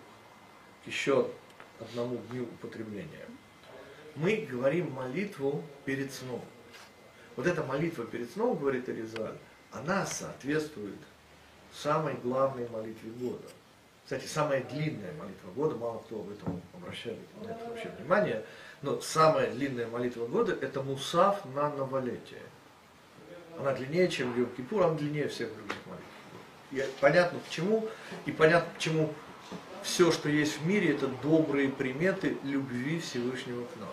к еще одному дню употребления, мы говорим молитву перед сном. Вот эта молитва перед сном, говорит Аризаль, она соответствует самой главной молитве года. Кстати, самая длинная молитва года, мало кто об этом обращает на это вообще внимание, но самая длинная молитва года – это Мусав на новолетие. Она длиннее, чем Йом Кипур, она длиннее всех других молитв. И понятно почему, и понятно почему все, что есть в мире, это добрые приметы любви Всевышнего к нам.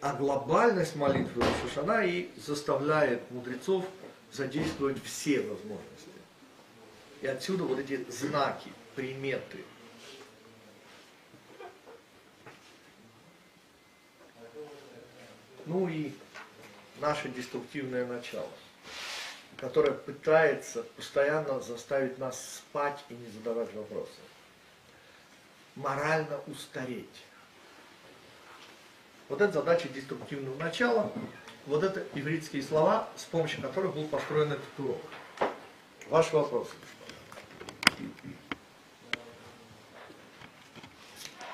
А глобальность молитвы Рошашана и заставляет мудрецов задействовать все возможности. И отсюда вот эти знаки, приметы. Ну и наше деструктивное начало, которое пытается постоянно заставить нас спать и не задавать вопросы. Морально устареть. Вот это задача деструктивного начала, вот это ивритские слова, с помощью которых был построен этот урок. Ваши вопросы.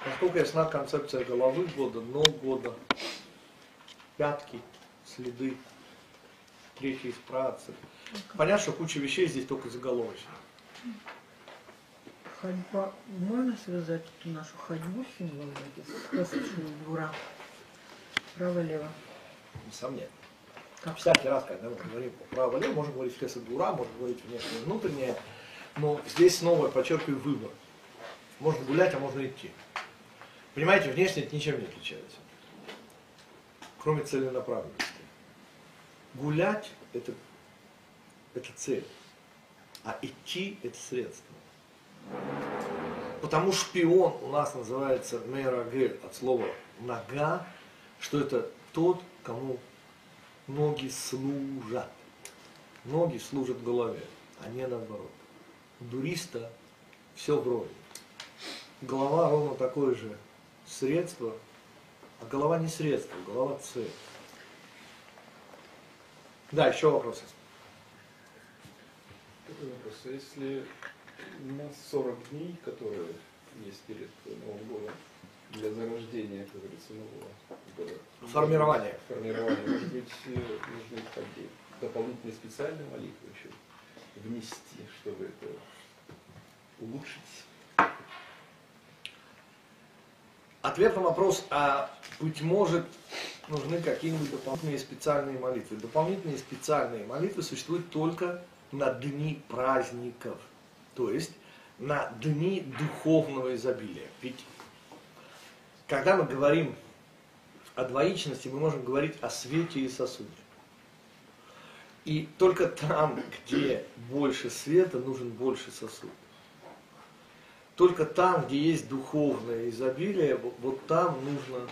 Насколько ясна концепция головы года, ног года, пятки, следы, третий из працы. Понятно, что куча вещей здесь только заголовочно. Ходьба. Можно связать эту нашу ходьбу с символом с классичного двора? Право-лево. Несомненно. Как? Всякий раз, когда мы говорим право-лево, можем говорить хесед дура, можем говорить внешнее внутреннее, но здесь снова подчеркиваю выбор. Можно гулять, а можно идти. Понимаете, внешне это ничем не отличается. Кроме целенаправленности. Гулять это, это цель, а идти это средство. Потому шпион у нас называется мейрагель от слова нога, что это тот, кому ноги служат. Ноги служат голове, а не наоборот. У дуриста все вроде. Голова ровно такое же средство, а голова не средство, голова цель. Да, еще вопросы. Вопрос. Если у нас 40 дней, которые есть перед Новым годом, для зарождения, как говорится, нового года. Формирование. Формирование. Может быть, э, нужны такие дополнительные специальные молитвы еще внести, чтобы это улучшить. Ответ на вопрос, а быть может, нужны какие-нибудь дополнительные специальные молитвы. Дополнительные специальные молитвы существуют только на дни праздников, то есть на дни духовного изобилия. Ведь когда мы говорим о двоичности, мы можем говорить о свете и сосуде. И только там, где больше света, нужен больше сосуд. Только там, где есть духовное изобилие, вот, вот там нужно...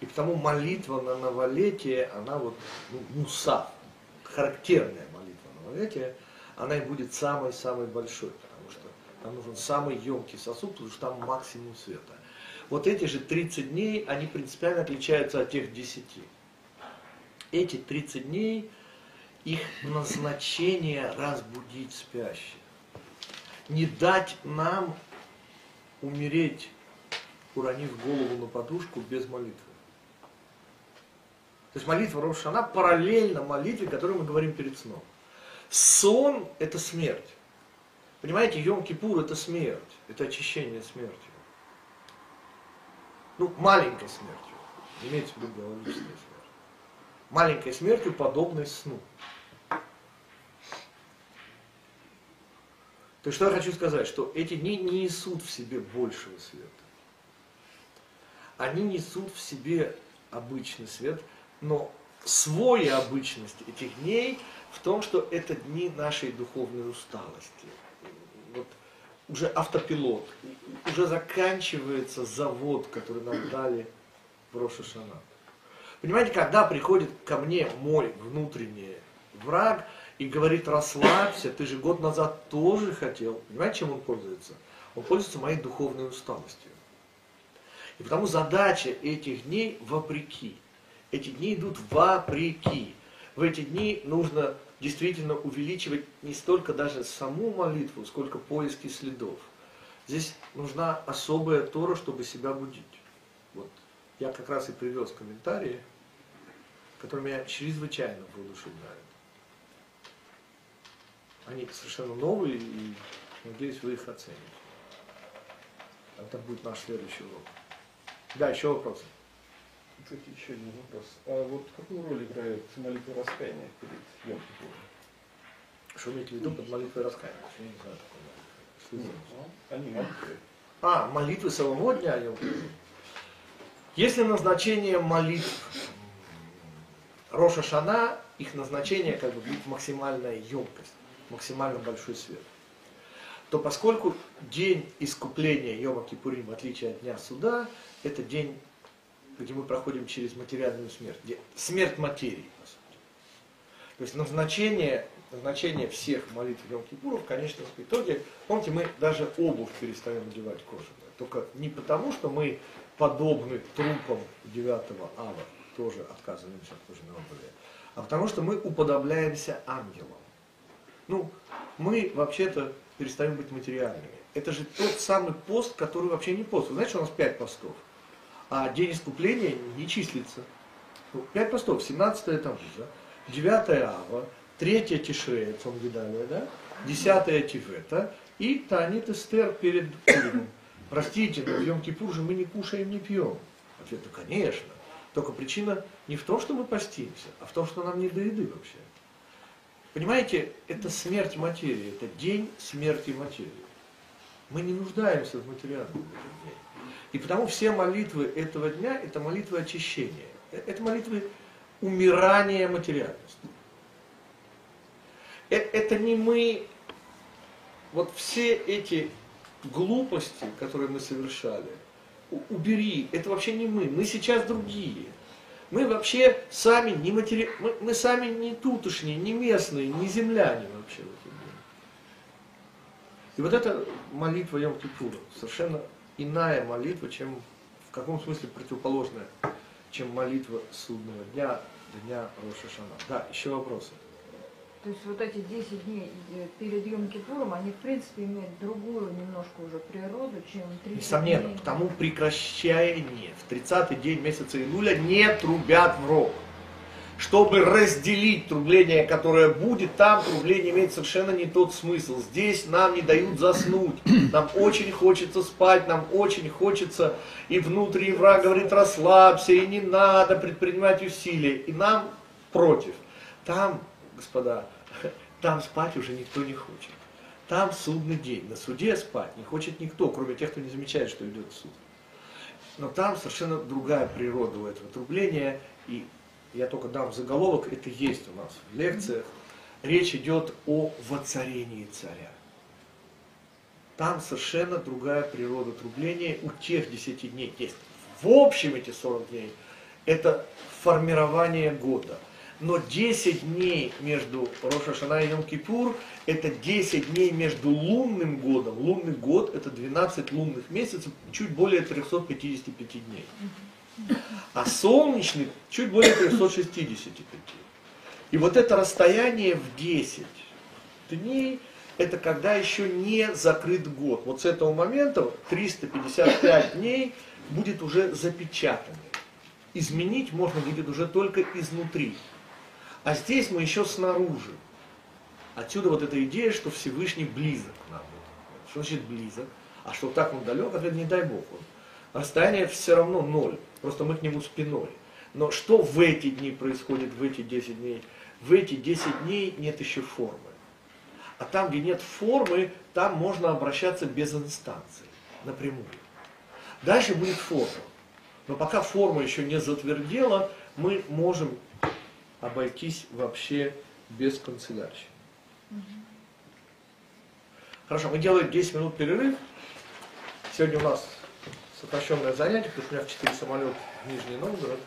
И потому молитва на новолетие, она вот, ну, муса, характерная молитва на новолетие, она и будет самой-самой большой, потому что там нужен самый емкий сосуд, потому что там максимум света. Вот эти же 30 дней, они принципиально отличаются от тех 10. Эти 30 дней, их назначение разбудить спящих. Не дать нам умереть, уронив голову на подушку без молитвы. То есть молитва Рош она параллельно молитве, которую мы говорим перед сном. Сон – это смерть. Понимаете, Йом-Кипур – это смерть, это очищение смертью. Ну, маленькой смертью, имеется в виду биологическая смерть. Маленькой смертью, подобной сну. То есть, что я хочу сказать, что эти дни не несут в себе большего света. Они несут в себе обычный свет, но свой обычность этих дней в том, что это дни нашей духовной усталости. Уже автопилот, уже заканчивается завод, который нам дали в Рошашана. Понимаете, когда приходит ко мне мой внутренний враг и говорит, расслабься, ты же год назад тоже хотел. Понимаете, чем он пользуется? Он пользуется моей духовной усталостью. И потому задача этих дней вопреки. Эти дни идут вопреки. В эти дни нужно действительно увеличивать не столько даже саму молитву, сколько поиски следов. Здесь нужна особая Тора, чтобы себя будить. Вот. Я как раз и привез комментарии, которые меня чрезвычайно воодушевляют. Они совершенно новые, и надеюсь, вы их оцените. Это будет наш следующий урок. Да, еще вопросы. Кстати, еще один вопрос. А вот какую роль играет молитва раскаяния перед Йом? Что имеете в виду под молитвой раскаяния? Я не знаю такого. Ну, Они молитвы. А, молитвы самого дня Йом. Если назначение молитв Роша Шана, их назначение как бы будет максимальная емкость, максимально большой свет, то поскольку день искупления Йома Кипурим, в отличие от дня суда, это день, где мы проходим через материальную смерть, где- смерть материи, по сути. То есть назначение, назначение всех молитв Йом Кипура в конечном итоге, помните, мы даже обувь перестаем надевать кожаную. Только не потому, что мы подобны трупам 9 ава, тоже отказываемся от кожаной обуви, а потому что мы уподобляемся ангелам. Ну, мы вообще-то перестаем быть материальными. Это же тот самый пост, который вообще не пост. Вы знаете, что у нас пять постов, а день искупления не числится. Ну, Пять постов, 17 там да? 9 ава, 3 тишрея, Цонгидалия, да? 10 тивета и Танит Эстер перед Пуримом. Простите, но в Йом же мы не кушаем, не пьем. Ответ, ну, конечно. Только причина не в том, что мы постимся, а в том, что нам не до еды вообще. Понимаете, это смерть материи, это день смерти материи. Мы не нуждаемся в материальном день. И потому все молитвы этого дня – это молитвы очищения. Э, Это молитвы умирания материальности. Э, Это не мы, вот все эти глупости, которые мы совершали, убери, это вообще не мы, мы сейчас другие. Мы вообще сами не матери... мы, мы сами не тутошние, не местные, не земляне вообще в этом мире. И вот эта молитва Йом Кипура совершенно иная молитва, чем в каком смысле противоположная, чем молитва судного дня, дня Роша Шана. Да, еще вопросы. То есть вот эти 10 дней э, перед Йом Кипуром, они в принципе имеют другую немножко уже природу, чем 30 Несомненно, дней. потому прекращение в 30-й день месяца Илуля не трубят в рог. Чтобы разделить трубление, которое будет, там трубление имеет совершенно не тот смысл. Здесь нам не дают заснуть. Нам очень хочется спать, нам очень хочется. И внутренний враг говорит, расслабься, и не надо предпринимать усилия. И нам против. Там, господа, там спать уже никто не хочет. Там судный день. На суде спать не хочет никто, кроме тех, кто не замечает, что идет суд. Но там совершенно другая природа у этого трубления. И я только дам заголовок, это есть у нас в лекциях. Речь идет о воцарении царя. Там совершенно другая природа трубления. У тех 10 дней есть. В общем эти 40 дней это формирование года. Но 10 дней между Роша Шана и Йом Кипур это 10 дней между лунным годом. Лунный год это 12 лунных месяцев, чуть более 355 дней. А солнечный чуть более 365. И вот это расстояние в 10 дней, это когда еще не закрыт год. Вот с этого момента 355 дней будет уже запечатаны. Изменить можно будет уже только изнутри. А здесь мы еще снаружи. Отсюда вот эта идея, что Всевышний близок к нам. Что значит близок? А что так он далек? Ответ не дай Бог. Расстояние все равно ноль. Просто мы к нему спиной. Но что в эти дни происходит, в эти 10 дней? В эти 10 дней нет еще формы. А там, где нет формы, там можно обращаться без инстанции, напрямую. Дальше будет форма. Но пока форма еще не затвердела, мы можем обойтись вообще без канцелярщины. Хорошо, мы делаем 10 минут перерыв. Сегодня у нас сокращенное занятие, потому что у меня в 4 самолет Нижний Новгород.